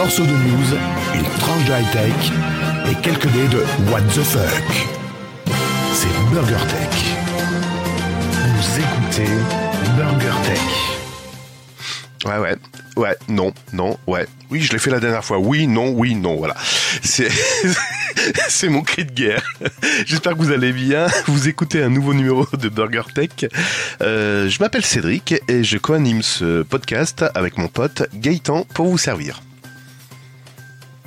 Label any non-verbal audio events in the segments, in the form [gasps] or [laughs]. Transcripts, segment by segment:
morceau de news, une tranche de high-tech et quelques dés de what the fuck. C'est Burger Tech. Vous écoutez Burger Tech. Ouais, ouais, ouais, non, non, ouais. Oui, je l'ai fait la dernière fois. Oui, non, oui, non, voilà. C'est, [laughs] c'est mon cri de guerre. J'espère que vous allez bien. Vous écoutez un nouveau numéro de Burger Tech. Euh, je m'appelle Cédric et je co-anime ce podcast avec mon pote Gaëtan pour vous servir.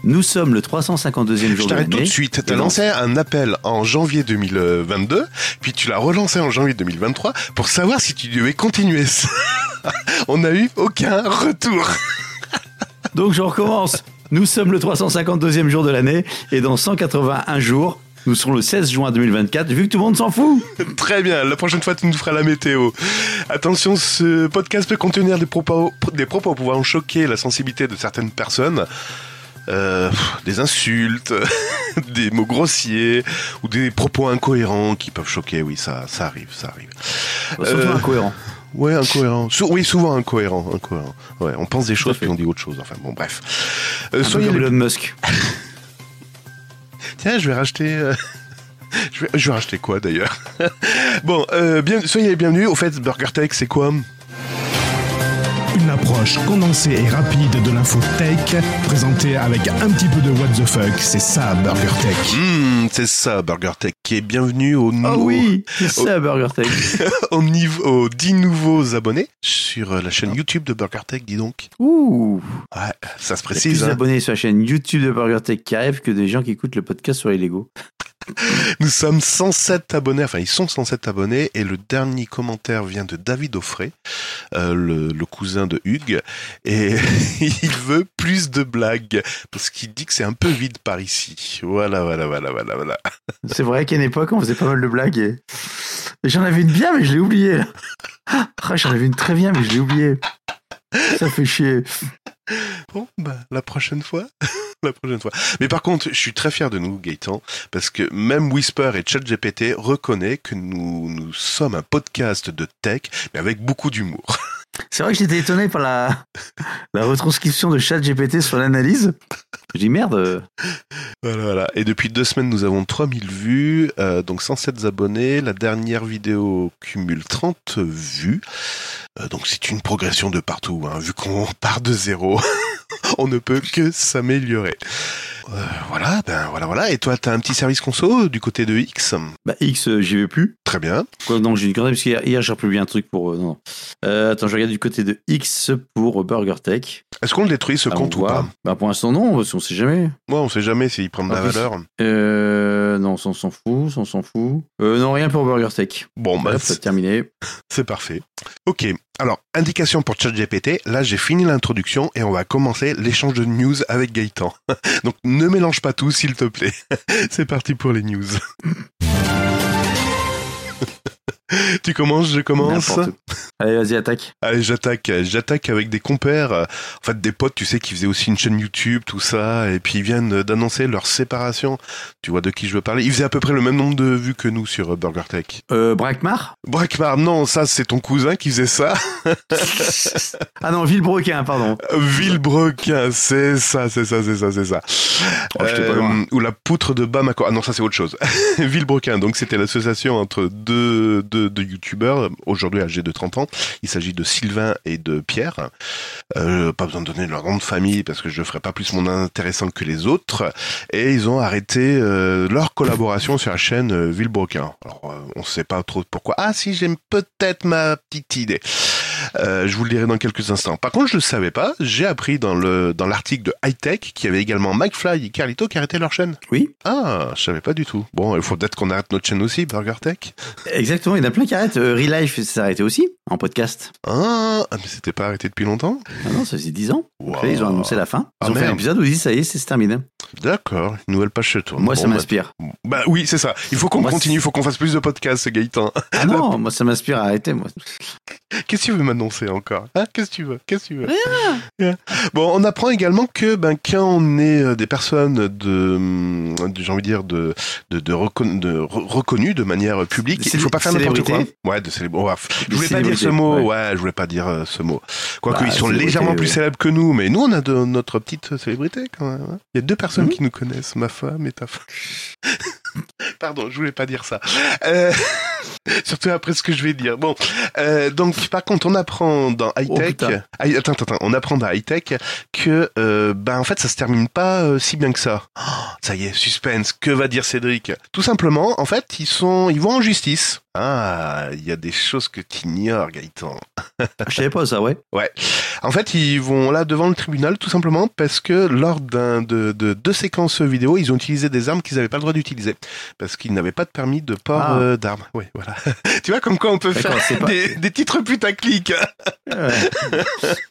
Nous sommes le 352e Je jour de t'arrête tout de l'année. suite. T'as Et lancé un appel en janvier 2022, puis tu l'as relancé en janvier 2023 pour savoir si tu devais continuer ça. [laughs] On n'a eu aucun retour. [laughs] Donc je recommence. Nous sommes le 352e jour de l'année et dans 181 jours, nous serons le 16 juin 2024 vu que tout le monde s'en fout. [laughs] Très bien, la prochaine fois tu nous feras la météo. Attention, ce podcast peut contenir des propos, des propos pouvant choquer la sensibilité de certaines personnes. Euh, des insultes, [laughs] des mots grossiers ou des propos incohérents qui peuvent choquer. Oui, ça, ça arrive, ça arrive. Surtout Euh, incohérent. Ouais, incohérent. Sou- oui, souvent incohérent, incohérent. Ouais, on pense des choses puis on dit autre chose. Enfin bon, bref. Euh, soyez les- Elon Musk. [laughs] Tiens, je vais racheter. euh, [laughs] Je vais, je vais racheter quoi d'ailleurs? Bon, bien, soyez les bienvenus. Au fait, Burger Tech, c'est quoi? Approche condensée et rapide de l'info tech, présentée avec un petit peu de what the fuck. C'est ça, Burger Tech. Hmm, c'est ça, Burger Tech, qui est bienvenu au, Oh nou- oui, c'est ça Burger Tech. [laughs] au niveau, aux 10 nouveaux abonnés sur euh, la chaîne YouTube de Burger Tech, dis donc. Ouh. Ouais, ça se Il y a plus précise. hein. d'abonnés sur la chaîne YouTube de Burger Tech qui arrivent que des gens qui écoutent le podcast sur les Lego. Nous sommes 107 abonnés, enfin ils sont 107 abonnés, et le dernier commentaire vient de David Offray, euh, le, le cousin de Hugues, et [laughs] il veut plus de blagues, parce qu'il dit que c'est un peu vide par ici. Voilà, voilà, voilà, voilà, voilà. C'est vrai qu'à une époque, on faisait pas mal de blagues. Et... et J'en avais une bien, mais je l'ai oubliée. Ah, J'en avais une très bien, mais je l'ai oubliée. Ça fait chier. Bon, bah, la prochaine fois. La prochaine fois. Mais par contre, je suis très fier de nous, Gaëtan, parce que même Whisper et ChatGPT reconnaissent que nous, nous sommes un podcast de tech, mais avec beaucoup d'humour. [laughs] C'est vrai que j'étais étonné par la, la retranscription de ChatGPT sur l'analyse. Je dis merde. euh, Voilà, voilà. Et depuis deux semaines, nous avons 3000 vues, euh, donc 107 abonnés. La dernière vidéo cumule 30 vues. Euh, donc c'est une progression de partout, hein. vu qu'on [laughs] part de zéro. [laughs] on ne peut que s'améliorer. Euh, voilà, ben voilà, voilà. Et toi, t'as un petit service conso du côté de X Bah, X, euh, j'y vais plus. Très bien. Quoi, non, j'ai une connerie, parce qu'hier, hier, j'ai republié un truc pour. euh, non. Attends, je regarde du côté de X pour Burger Tech. Est-ce qu'on le détruit ce compte ou pas? Bah, pour l'instant, non, parce qu'on sait jamais. Moi, on sait jamais s'il prend de la En plus, valeur. Euh, non, ça, on s'en fout, on s'en fout. Euh, non, rien pour Burger Tech. Bon, bah, c'est terminé. C'est parfait. Ok. Alors, indication pour ChatGPT. Là, j'ai fini l'introduction et on va commencer l'échange de news avec Gaëtan. [laughs] Donc, ne mélange pas tout, s'il te plaît. [laughs] C'est parti pour les news. Tu commences, je commence. Allez, vas-y, attaque. Allez, j'attaque. J'attaque avec des compères, euh, en fait des potes, tu sais, qui faisaient aussi une chaîne YouTube, tout ça, et puis ils viennent d'annoncer leur séparation. Tu vois de qui je veux parler Ils faisaient à peu près le même nombre de vues que nous sur euh, Burger Tech. Euh, Braquemar Braquemar, non, ça c'est ton cousin qui faisait ça. Ah non, Villebrequin, pardon. Villebrequin, c'est ça, c'est ça, c'est ça, c'est ça. Oh, loin. ou la poutre de Bamako. Ah non, ça c'est autre chose. [laughs] Villebrequin, donc c'était l'association entre deux, deux youtubeurs, aujourd'hui âgés de 30 ans. Il s'agit de Sylvain et de Pierre. Euh, pas besoin de donner leur nom de famille parce que je ferai pas plus mon intéressant que les autres. Et ils ont arrêté euh, leur collaboration sur la chaîne euh, Villebrequin. Alors, on sait pas trop pourquoi. Ah si, j'aime peut-être ma petite idée. Euh, je vous le dirai dans quelques instants. Par contre, je ne le savais pas. J'ai appris dans le dans l'article de High Tech qu'il y avait également McFly et Carlito qui arrêtaient leur chaîne. Oui, Ah, je savais pas du tout. Bon, il faut peut-être qu'on arrête notre chaîne aussi, Burger Tech. exactement. Il y en a plein qui arrêtent. Euh, Real Life s'est arrêté aussi en podcast. Ah, ah, mais c'était pas arrêté depuis longtemps? Ah non, ça faisait 10 ans. Wow. Après, ils ont annoncé la fin. Ils Ah, ont fait un épisode où ils disent ça y est, c'est terminé. D'accord, une nouvelle page se tourne. Moi, ça Bon, bah, m'inspire. Bah oui, c'est ça. Il faut qu'on Moi, continue, il faut qu'on fasse plus de podcasts, Gaëtan. Ah non, [laughs] moi, ça m'inspire à arrêter, moi. Qu'est-ce que tu veux m'annoncer encore? Hein? Qu'est-ce que tu veux? Qu'est-ce que tu veux? Rien. Bon, on apprend également que ben, quand on est euh, des personnes de, hum, de- j'ai envie de dire, de, de, de, recon- de re- reconnues de manière publique, il faut pas faire n'importe quoi. Ouais, de. Ouais, je voulais pas dire ce mot. ouais. Ouais. je voulais pas dire euh, ce mot. Quoique Bah, ils sont légèrement plus ouais. célèbres que nous, mais nous, on a de, notre petite célébrité quand même. hein. Il y a deux personnes Mhm. qui nous connaissent, ma femme et ta femme. [laughs] Pardon, je voulais pas dire ça. Euh, [laughs] Surtout après ce que je vais dire. Bon, euh, donc par contre, on apprend dans High Oh, Tech. attends, attends, attends, on apprend dans High Tech que, euh, ben en fait, ça se termine pas euh, si bien que ça. Oh, [gasps] ça y est, suspense. Que va dire Cédric? Tout simplement, en fait, ils sont, ils vont en justice. Ah, il y a des choses que tu ignores, Gaëtan. [laughs] Je savais pas ça, ouais. En fait, ils vont là devant le tribunal tout simplement parce que lors d'un de, de deux séquences vidéo, ils ont utilisé des armes qu'ils n'avaient pas le droit d'utiliser parce qu'ils n'avaient pas de permis de port Ah. d'armes. Oui, voilà. [laughs] tu vois comme quoi on peut faire pas- des, des titres putaclic. Ouais.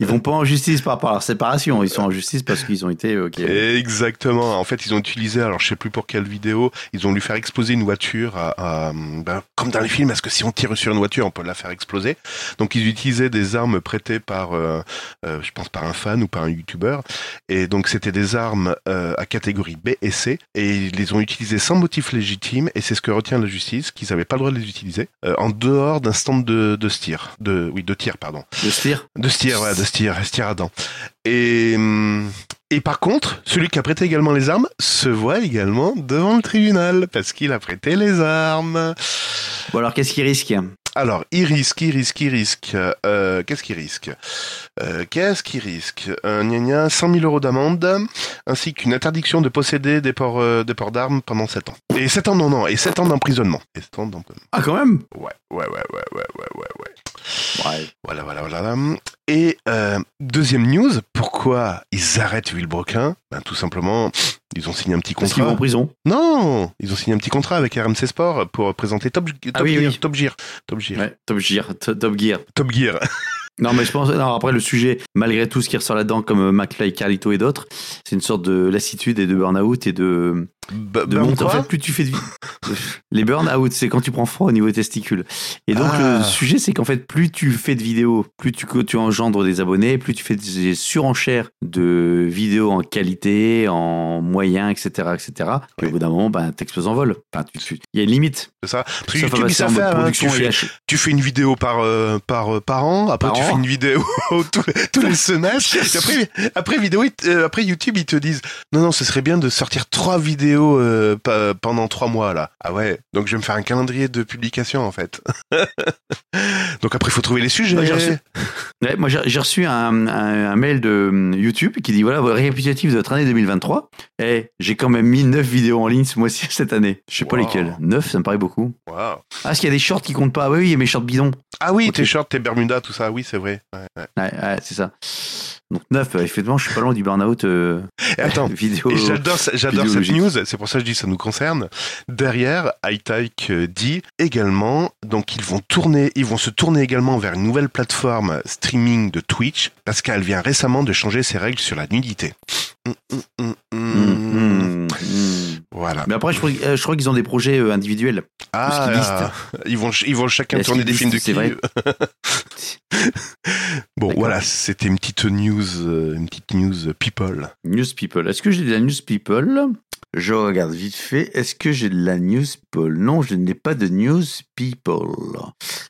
Ils vont pas en justice par rapport à leur séparation. Ils sont en justice parce qu'ils ont été. Ok. Exactement. En fait, ils ont utilisé, alors je sais plus pour quelle vidéo, ils ont voulu faire exploser une voiture, à, à- ben, comme dans les films, parce que si on tire sur une voiture, on peut la faire exploser. Donc ils utilisaient des armes prêtées par, euh, euh, je pense, par un fan ou par un youtubeur. Et donc c'était des armes euh, à catégorie B et C, et ils les ont utilisées sans motif légitime, et c'est ce que retient la justice, qu'ils n'avaient pas le droit de les utiliser, euh, en dehors d'un stand de, de tir, de, oui, de tir, pardon. Le stir. De Stier, ouais, de Stier, Stier Adam. Et, et par contre, celui qui a prêté également les armes se voit également devant le tribunal parce qu'il a prêté les armes. Bon, alors qu'est-ce qu'ils risquent Alors, il risque, il risque, il risque. Euh, Qu'est-ce qu'il risque euh, Qu'est-ce qu'il risque Un gna gna, 100 000 euros d'amende, ainsi qu'une interdiction de posséder des ports, euh, des ports d'armes pendant 7 ans. Et 7 ans, non, non, et 7 ans d'emprisonnement. Et 7 ans d'emprisonnement. Ah, quand même? Ouais, ouais, ouais, ouais, ouais, ouais, ouais, ouais. Ouais. Voilà, voilà, voilà. Et euh, deuxième news, pourquoi ils arrêtent Villebrequin ben, Tout simplement, ils ont signé un petit Parce qu'ils vont en contrat. prison. Non, ils ont signé un petit contrat avec RMC Sport pour présenter Top, Top Ah oui, Gear, oui. Top Gear, Top Gear, Ouais. Top Gear. Top Gear. Top Gear. Non, mais je pense. Non, après, le sujet, malgré tout ce qui ressort là-dedans, comme McFly, Carlito et d'autres, c'est une sorte de lassitude et de burn-out et de. B- de burn monte. En fait, plus tu fais de. [laughs] Les burn-out, c'est quand tu prends froid au niveau des testicules. Et donc, Ah. le sujet, c'est qu'en fait, plus tu fais de vidéos, plus tu, tu engendres des abonnés, plus tu fais des surenchères de vidéos en qualité, en moyen, etc., etc. Et au bout d'un moment, ben, t'exploses en vol. Enfin, tu- tu- il y a une limite. C'est ça. Parce que YouTube, hein. Tu, fais, lâche- tu fais une vidéo par, euh, par, euh, par an, après Par tu an. fais une vidéo [laughs] tous, tous les semestres. Et après, après, vidéo, euh, après YouTube, ils te disent non, non, ce serait bien de sortir trois vidéos euh, pendant trois mois là. Ah ouais, donc je vais me faire un calendrier de publication en fait. [laughs] donc après, il faut trouver les sujets. Ouais, j'ai reçu- [laughs] Ouais, moi, j'ai reçu un, un- un mail de hum, YouTube qui dit voilà, récapitulatif de votre année 2023. Et j'ai quand même mis 9 vidéos en ligne ce mois-ci, [laughs] cette année. Je sais pas lesquelles. 9, ça me paraît beaucoup. Wow. Ah, parce qu'il y a des shorts qui comptent pas. Oui, oui, il y a mes shorts bidons. Ah oui, tes shorts, tes Bermudas, tout ça, oui, c'est vrai. Ouais, ouais. Ouais, ouais, c'est ça. Donc 9, effectivement, je suis pas loin du burn-out euh, attends, [laughs] vidéo. Et j'adore, j'adore cette news, c'est pour ça que je dis ça nous concerne. Derrière, iTech euh, dit également, donc ils vont tourner, ils vont se tourner également vers une nouvelle plateforme streaming de Twitch parce qu'elle vient récemment de changer ses règles sur la nudité. Hum, hum, hum, Voilà. Mais après, je crois, euh, je crois qu'ils ont des projets euh, individuels. Ah, ils vont, ils vont chacun tourner des films de skilistes, c'est cul. [laughs] Bon, voilà, c'était une petite news, euh, une petite news people. News People. Est-ce que j'ai de la News People? Je regarde vite fait. Est-ce que j'ai de la News People Non, je n'ai pas de News People.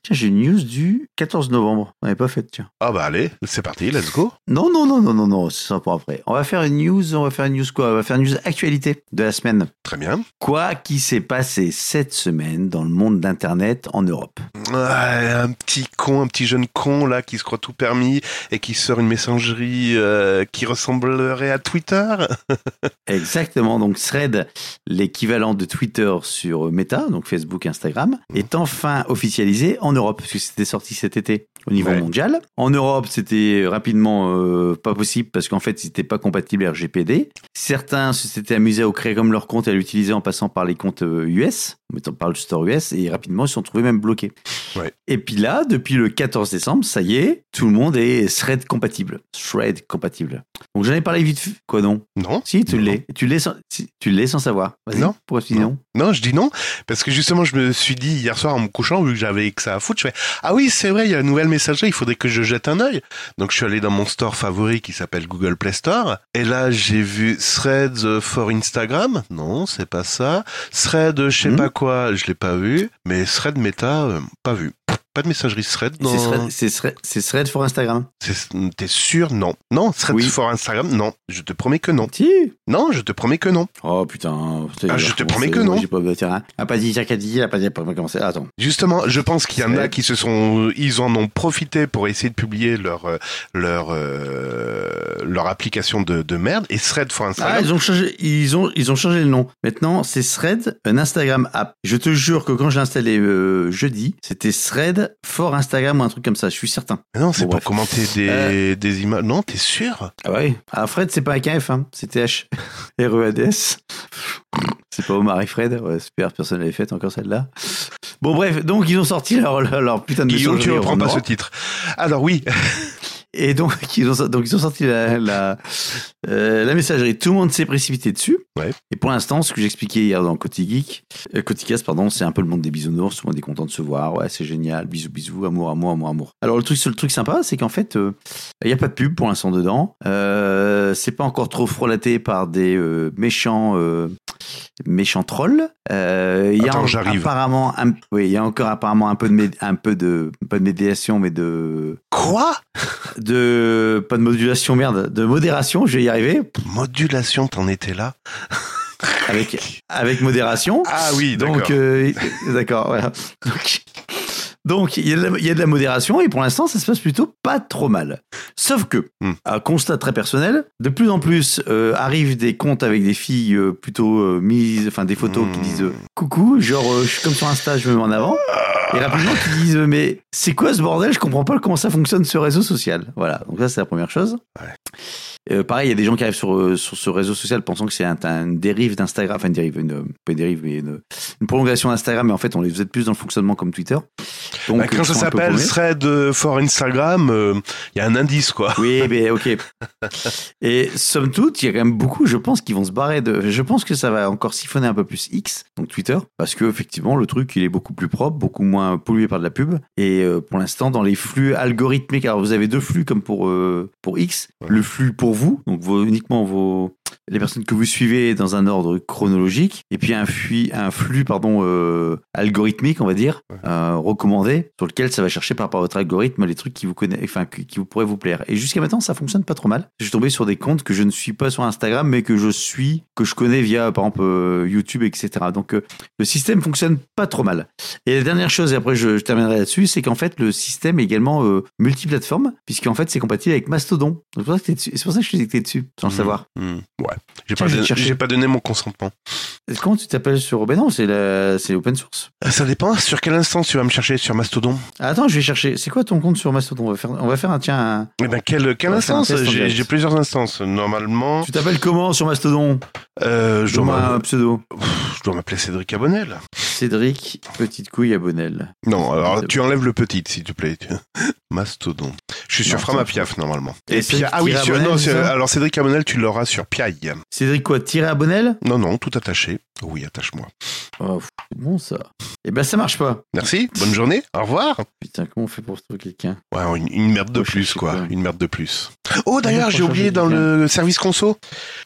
Tiens, j'ai une news du 14 novembre. On n'avait pas faite, tiens. Ah bah allez, c'est parti, let's go. Non, non, non, non, non, non, c'est ça pour après. On va faire une news, on va faire une news quoi? On va faire une news actualité de la semaine. Très bien. Quoi qui s'est passé cette semaine dans le monde d'Internet en Europe? Un petit con, un petit jeune con là qui se croit tout permis et qui sort une messagerie euh, qui ressemblerait à Twitter. [laughs] Exactement, donc Thread, l'équivalent de Twitter sur Meta, donc Facebook, Instagram, est enfin officialisé en Europe, puisque c'était sorti cet été. Au niveau Ouais. mondial. En Europe, c'était rapidement euh, pas possible parce qu'en fait, c'était pas compatible RGPD. Certains s'étaient amusés à créer comme leur compte et à l'utiliser en passant par les comptes euh, US, en mettant par le store US, et rapidement, ils se sont trouvés même bloqués. Ouais. Et puis là, depuis le 14 décembre, ça y est, tout le monde est Thread compatible. Thread compatible. Donc j'en ai parlé vite. fait. Quoi non Non. Si, tu Non. l'es. Tu l'es sans, si, tu l'es sans savoir. Non. Pourquoi tu dis non Non, je dis non, parce que justement, je me suis dit hier soir en me couchant, vu que j'avais que ça à foutre, je fais Ah oui, c'est vrai, il y a une nouvelle messagerie, il faudrait que je jette un œil. Donc je suis allé dans mon store favori qui s'appelle Google Play Store, et là j'ai vu Threads for Instagram. Non, c'est pas ça. Thread, je sais Hmm. pas quoi, je l'ai pas vu. Mais Thread Meta, euh, pas vu. Pas de messagerie Thread dans. C'est Thread- C'est Thread, Thread for Instagram. T'es sûr? Non. Non, Thread Oui. for Instagram Non. Je te promets que non. Si. Non, je te promets que non. Oh putain. Ah, je te promets que non. J'ai pas. Ah, pas dit, qu'a dit, ah, pas dit. Ah, attends. Justement, je pense qu'il y en a qui se sont, ils en ont profité pour essayer de publier leur euh, leur euh, leur application de, de merde et Thread for Ah, Instagram. ils ont changé, ils ont, ils ont changé le nom. Maintenant, c'est Thread, un Instagram app. Je te jure que quand je l'ai installé euh, jeudi, c'était Thread for Instagram ou un truc comme ça. Je suis certain. Mais non, c'est Bon, pour bref. commenter des, Euh. des images. Non, t'es sûr? Ah ouais. Ah, Fred, c'est pas un KF, hein. C'était H. [laughs] R-E-A-D-S. C'est pas Omar et Fred. Ouais, super, personne l'avait fait encore celle-là. Bon, bref. Donc, ils ont sorti leur, leur, leur putain de Guillaume, tu reprends en pas ce titre. Alors oui, [laughs] Et donc [laughs] ils, ont, donc, ils ont sorti la, la, euh, la messagerie. Tout le monde s'est précipité dessus. Ouais. Et pour l'instant, ce que j'expliquais hier dans Côté Geek, euh, pardon, c'est un peu le monde des bisounours. Tout le monde est content de se voir. Ouais, c'est génial. Bisous, bisous, amour, amour, amour, amour. Alors, le truc, le truc sympa, c'est qu'en fait, euh, il n'y a pas de pub pour l'instant dedans. C'est pas encore trop frelaté par des méchants, méchants trolls. Il y a Attends, apparemment, un, oui, il y a encore apparemment un peu de, mé- un peu de, pas de médiation, mais de, quoi de pas de modulation merde de modération je vais y arriver Modulation, t'en étais là avec avec modération Ah oui, d'accord. donc euh, d'accord voilà donc donc il y, a de la, il y a de la modération et pour l'instant ça se passe plutôt pas trop mal sauf que Hmm. un constat très personnel de plus en plus euh, arrivent des comptes avec des filles euh, plutôt euh, mises enfin des photos qui Hmm. disent euh, coucou genre euh, je suis comme sur Insta je me mets en avant et rapidement qui disent mais c'est quoi ce bordel? Je comprends pas comment ça fonctionne ce réseau social voilà donc ça c'est la première chose Euh, pareil, il y a des gens qui arrivent sur, euh, sur ce réseau social pensant que c'est un, un dérive d'Instagram, enfin une dérive, une, pas une dérive, mais une, une prolongation d'Instagram, mais en fait on les êtes plus dans le fonctionnement comme Twitter. Donc, Bah, quand ça s'appelle. Thread euh, for Instagram, euh, il y a un indice quoi. Oui, mais ok. [laughs] Et somme toute, il y a quand même beaucoup, je pense, qui vont se barrer de. Je pense que ça va encore siphonner un peu plus X, donc Twitter, parce que effectivement, le truc, il est beaucoup plus propre, beaucoup moins pollué par de la pub. Et euh, pour l'instant, dans les flux algorithmiques, alors vous avez deux flux comme pour euh, pour X, Ouais. le flux pour vous, donc vos, uniquement vos les personnes que vous suivez dans un ordre chronologique, et puis un flux, un flux pardon euh, algorithmique, on va dire, euh, recommandé, sur lequel ça va chercher par rapport à votre algorithme les trucs qui vous connaissent, enfin qui, vous pourraient vous plaire. Et jusqu'à maintenant, ça fonctionne pas trop mal. Je suis tombé sur des comptes que je ne suis pas sur Instagram, mais que je suis, que je connais via par exemple euh, YouTube, etc. Donc euh, le système fonctionne pas trop mal. Et la dernière chose, et après je, je terminerai là-dessus, c'est qu'en fait le système est également multiplateforme, puisqu'en fait c'est compatible avec Mastodon. C'est pour ça que pour ça je t'es dessus, sans le Hmm. savoir. Hmm, Ouais. J'ai pas, don- donné mon consentement. Comment tu t'appelles sur Ben non, c'est la... c'est open source. Euh, Ça dépend sur quel instant tu vas me chercher sur Mastodon? Ah, attends, je vais chercher. C'est quoi ton compte sur Mastodon? On va faire, on va faire un tiens. un- Eh ben quelle, quelle instance? J'ai plusieurs instances. Normalement, Tu t'appelles comment sur Mastodon? Euh, je dois un pseudo. je dois m'appeler Cédric Abonnel. Cédric Petite Couille Abonnel. Non, alors tu enlèves le petit, s'il te plaît. [laughs] Mastodon. Je suis sur Framapiaf normalement. Et Et Pia- ah oui, sur, non, alors Cédric Abonnel, tu l'auras sur Piaille. Cédric quoi Tiré Abonnel Non, non, tout attaché. Oui, attache-moi. Oh, c'est bon ça. Eh ben ça marche pas. Merci, bonne journée, au revoir. Putain, comment on fait pour trouver quelqu'un? Ouais, une, une merde de plus, quoi. Une merde de plus. Oh, d'ailleurs, j'ai oublié dans le service conso.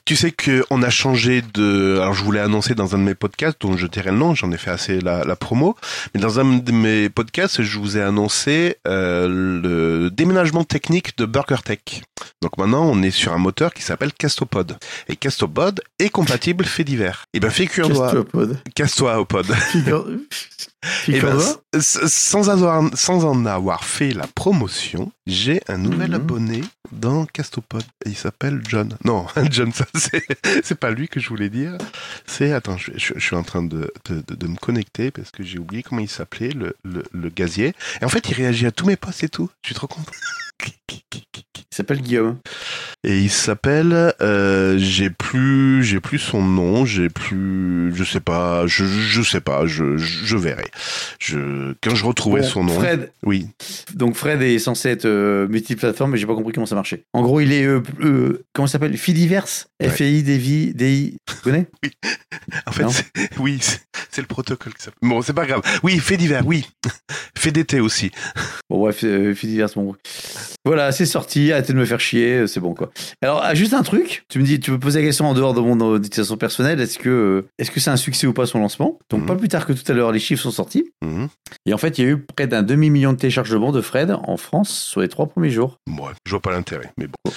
Tu sais qu'on a changé de. Alors, je voulais annoncer dans un de mes podcasts, dont je tairai le nom, j'en ai fait assez la, la promo. Mais dans un de mes podcasts, je vous ai annoncé euh, le déménagement technique de BurgerTech. Donc maintenant, on est sur un moteur qui s'appelle Castopod. Et Castopod est compatible fait divers. Et ben, figure- Casse-toi, pod. casse-toi au pod. [laughs] Figure- Eh ben, sans, avoir, sans en avoir fait la promotion, j'ai un nouvel Mhm. abonné dans Castopod. Et il s'appelle John. Non, [laughs] John, ça c'est, c'est pas lui que je voulais dire. C'est, attends, je, je- je suis en train de, de, de- de me connecter parce que j'ai oublié comment il s'appelait, le, le, le gazier. Et en fait, il réagit à tous mes posts et tout. Je suis trop content. Il s'appelle Guillaume. Et il s'appelle, euh, j'ai plus, j'ai plus son nom, j'ai plus, je sais pas, je, je sais pas, je, je verrai. Je, quand je retrouverai Bon, son nom. Fred, Oui. donc Fred est censé être euh, multiplateforme, mais j'ai pas compris comment ça marchait. En gros, il est euh, euh, comment ça s'appelle? Fidiverse, Ouais. F-I D I D I. Tu connais? [laughs] En fait, c'est- oui, c'est le protocole qui s'appelle. Bon, c'est pas grave. Oui, fait divers, oui. [laughs] fait d'été aussi. Bon bref, Fidiverse, bon. Voilà, c'est sorti. Arrêtez de me faire chier, euh, c'est bon quoi. Alors ah, juste un truc. Tu me dis, tu me poses la question en dehors de mon euh, utilisation personnelle. Est-ce que euh, est-ce que c'est un succès ou pas son lancement? Donc Mhm. pas plus tard que tout à l'heure, les chiffres sont sortis. Mhm. Et en fait, il y a eu près d'un demi million de téléchargements de Fred en France sur les trois premiers jours. Bon, je vois pas l'intérêt, mais bon.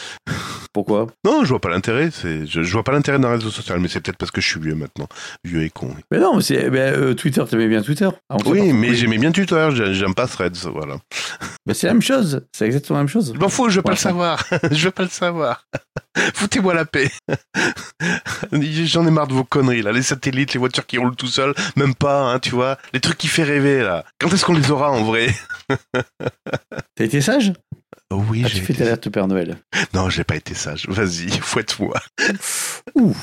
Pourquoi Non, je vois pas l'intérêt. C'est, je, je vois pas l'intérêt d'un réseau social, mais c'est peut-être parce que je suis vieux maintenant, vieux et con. Mais non, mais c'est ben, euh, Twitter. T'aimais bien Twitter ça Oui, mais j'aimais bien Twitter. j'ai- J'aime pas Threads, voilà. Ben, c'est la même chose. C'est exactement la même chose. Je m'en fous, je veux pas Ouais. le savoir. [laughs] je veux pas le savoir. [laughs] Foutez-moi la paix. [laughs] J'en ai marre de vos conneries là, les satellites, les voitures qui roulent tout seuls, même pas, hein, tu vois, les trucs qui fait rêver là. Quand est-ce qu'on les aura en vrai? T'as été sage? Oui, Ah, j'ai Tu fais été- ta lettre de Père Noël. Non, j'ai pas été sage. Vas-y, [laughs] fouette-moi. Ouh.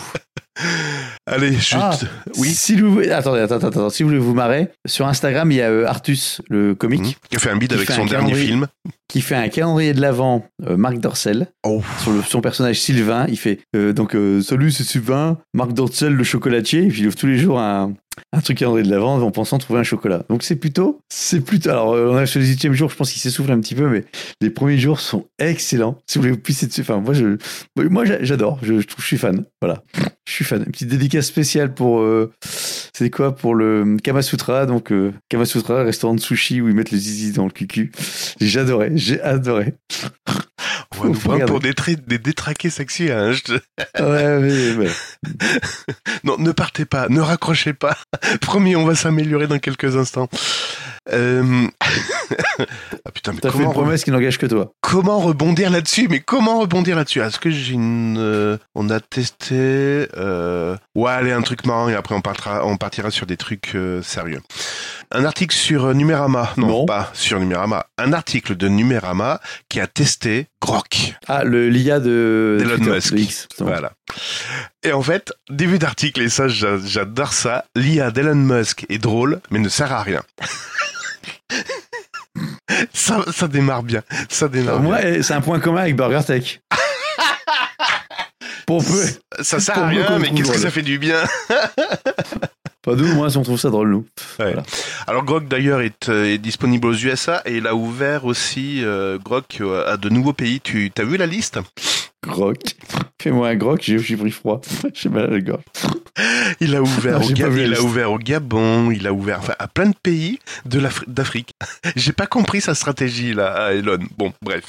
[laughs] Allez, je Ah. Oui. Si vous attendez, attends, attends. Si vous voulez vous marrer, sur Instagram, il y a euh, Artus, le comique, Mhm. Qui a fait un bid avec son dernier film. qui fait un calendrier de l'avant, euh, Marc Dorcel, Oh. sur le, son personnage Sylvain. Il fait euh, donc salut, c'est Sylvain, Marc Dorcel, le chocolatier. Et puis il ouvre tous les jours un, un truc calendrier de l'avant en pensant trouver un chocolat. Donc c'est plutôt, c'est plutôt. Alors euh, on a sur les huitièmes jours, je pense qu'il s'essouffle un petit peu, mais les premiers jours sont excellents. Si vous voulez vous pisser dessus, enfin moi je, moi j'a- j'adore. Je, trouve, je suis fan. Voilà, je suis fan. Une petite dédicace spéciale pour. euh, c'est quoi? Pour le Kamasutra Donc euh, Kamasutra, restaurant de sushi où ils mettent le zizi dans le cucu. Adoré, j'ai adoré. On va nous Faut prendre pour des, des détraqués sexy. Hein, je te- Ouais, mais, ouais. [laughs] Non, ne partez pas, ne raccrochez pas. [laughs] Promis, on va s'améliorer dans quelques instants. Euh... [laughs] ah putain, mais T'as fait comment, une promesse qui n'engage que toi. comment rebondir là-dessus? Mais comment rebondir là-dessus? Est-ce que j'ai une... euh, On a testé... Euh... Ouais, allez, un truc marrant et après on, partira, on partira sur des trucs sérieux. Un article sur Numérama. Non, Non. pas sur Numérama. Un article de Numérama qui a testé Grok. Ah, le l'IA de Twitter, Musk. de X. justement. Voilà. Et en fait, début d'article, et ça j'a- j'adore ça, l'IA d'Elon Musk est drôle, mais ne sert à rien. [laughs] ça, ça démarre bien. Ça démarre Moi, c'est un point commun avec Burger Tech. [laughs] Pour peu. Ça sert à rien, mais qu'est-ce que ça fait du bien? [laughs] Pas nous, moi, si on trouve ça drôle, nous. Alors Grok d'ailleurs est, euh, est disponible aux USA et il a ouvert aussi euh, Grok euh, à de nouveaux pays. Tu as vu la liste? Grok. [laughs] Fais-moi un grok, j'ai pris froid. [laughs] J'ai mal à la gorge. [laughs] Il a ouvert, Non, au, il a ouvert au Gabon, il a ouvert enfin, à plein de pays d'Afrique. J'ai pas compris sa stratégie là, à Elon. Bon, bref.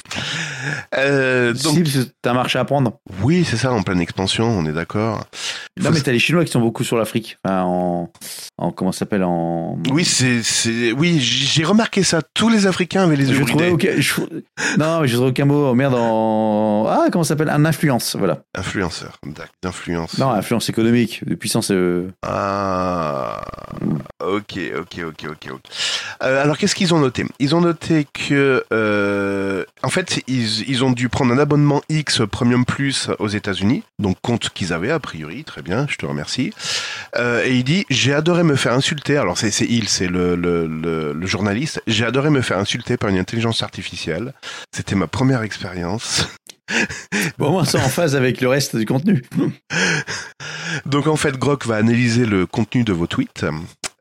Euh, donc Si, t'as un marché à prendre. oui, c'est ça, en pleine expansion, on est d'accord. Non, mais t'as les Chinois qui sont beaucoup sur l'Afrique. Enfin, en, en. Comment ça s'appelle En. Oui, c'est, oui, j'ai remarqué ça. Tous les Africains avaient les Je yeux trouvais bridés. aucun. je- Non, mais je trouvais aucun mot. Merde, en. Ah, comment ça s'appelle Un influence, voilà. Influenceurs, d'accord, d'influence. Non, influence économique, de puissance. euh, Ah, ok, ok, ok, ok, ok. Euh, alors, qu'est-ce qu'ils ont noté? Ils ont noté que, euh, en fait, ils, ils ont dû prendre un abonnement X Premium Plus aux États-Unis, donc compte qu'ils avaient a priori. Très bien, je te remercie. Et il dit j'ai adoré me faire insulter. Alors c'est c'est il, c'est le, le, le, le journaliste. J'ai adoré me faire insulter par une intelligence artificielle. C'était ma première expérience. Bon, moi, c'est en phase avec le reste du contenu. Donc en fait, Grok va analyser le contenu de vos tweets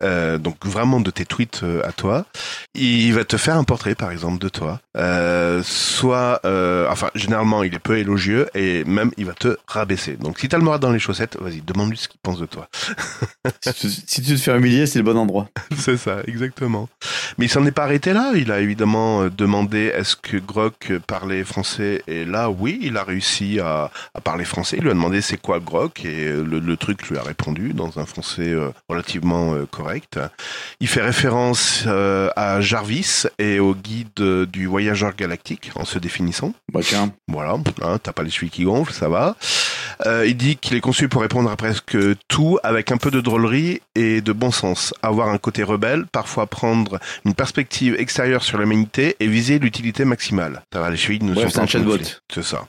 euh, donc vraiment de tes tweets euh, à toi. Il va te faire un portrait, par exemple, de toi. Euh, soit, euh, enfin, généralement, il est peu élogieux et même il va te rabaisser. Donc, si t'as le moral dans les chaussettes, vas-y, demande-lui ce qu'il pense de toi. [laughs] si, tu, si tu veux te faire humilier, c'est le bon endroit. [laughs] C'est ça, exactement. Mais il s'en est pas arrêté là. Il a évidemment demandé est-ce que Grok parlait français et là, oui, il a réussi à, à parler français. Il lui a demandé c'est quoi Grok et le, le truc lui a répondu dans un français relativement euh, correct. Il fait référence euh, à Jarvis et au guide du voyageur galactique en se définissant. Bah tiens. Voilà, hein, t'as pas les celui qui gonfle, ça va. Euh, il dit qu'il est conçu pour répondre à presque tout avec un peu de drôlerie et de bon sens. Avoir un côté rebelle, parfois prendre une perspective extérieure sur l'humanité et viser l'utilité maximale. Ça va, les chevilles Bref, sont c'est pas un chatbot. gonflées. C'est ça.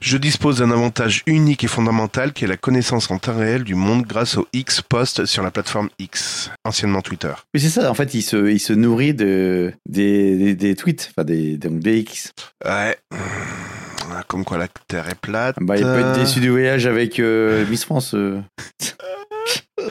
Je dispose d'un avantage unique et fondamental qui est la connaissance en temps réel du monde grâce au X post sur la plateforme X, anciennement Twitter. Mais c'est ça, en fait, il se, il se nourrit de, des, des, des tweets, enfin des, donc des X. Ouais. Comme quoi la Terre est plate. Bah, il peut être déçu du voyage avec euh, Miss France. euh. [laughs]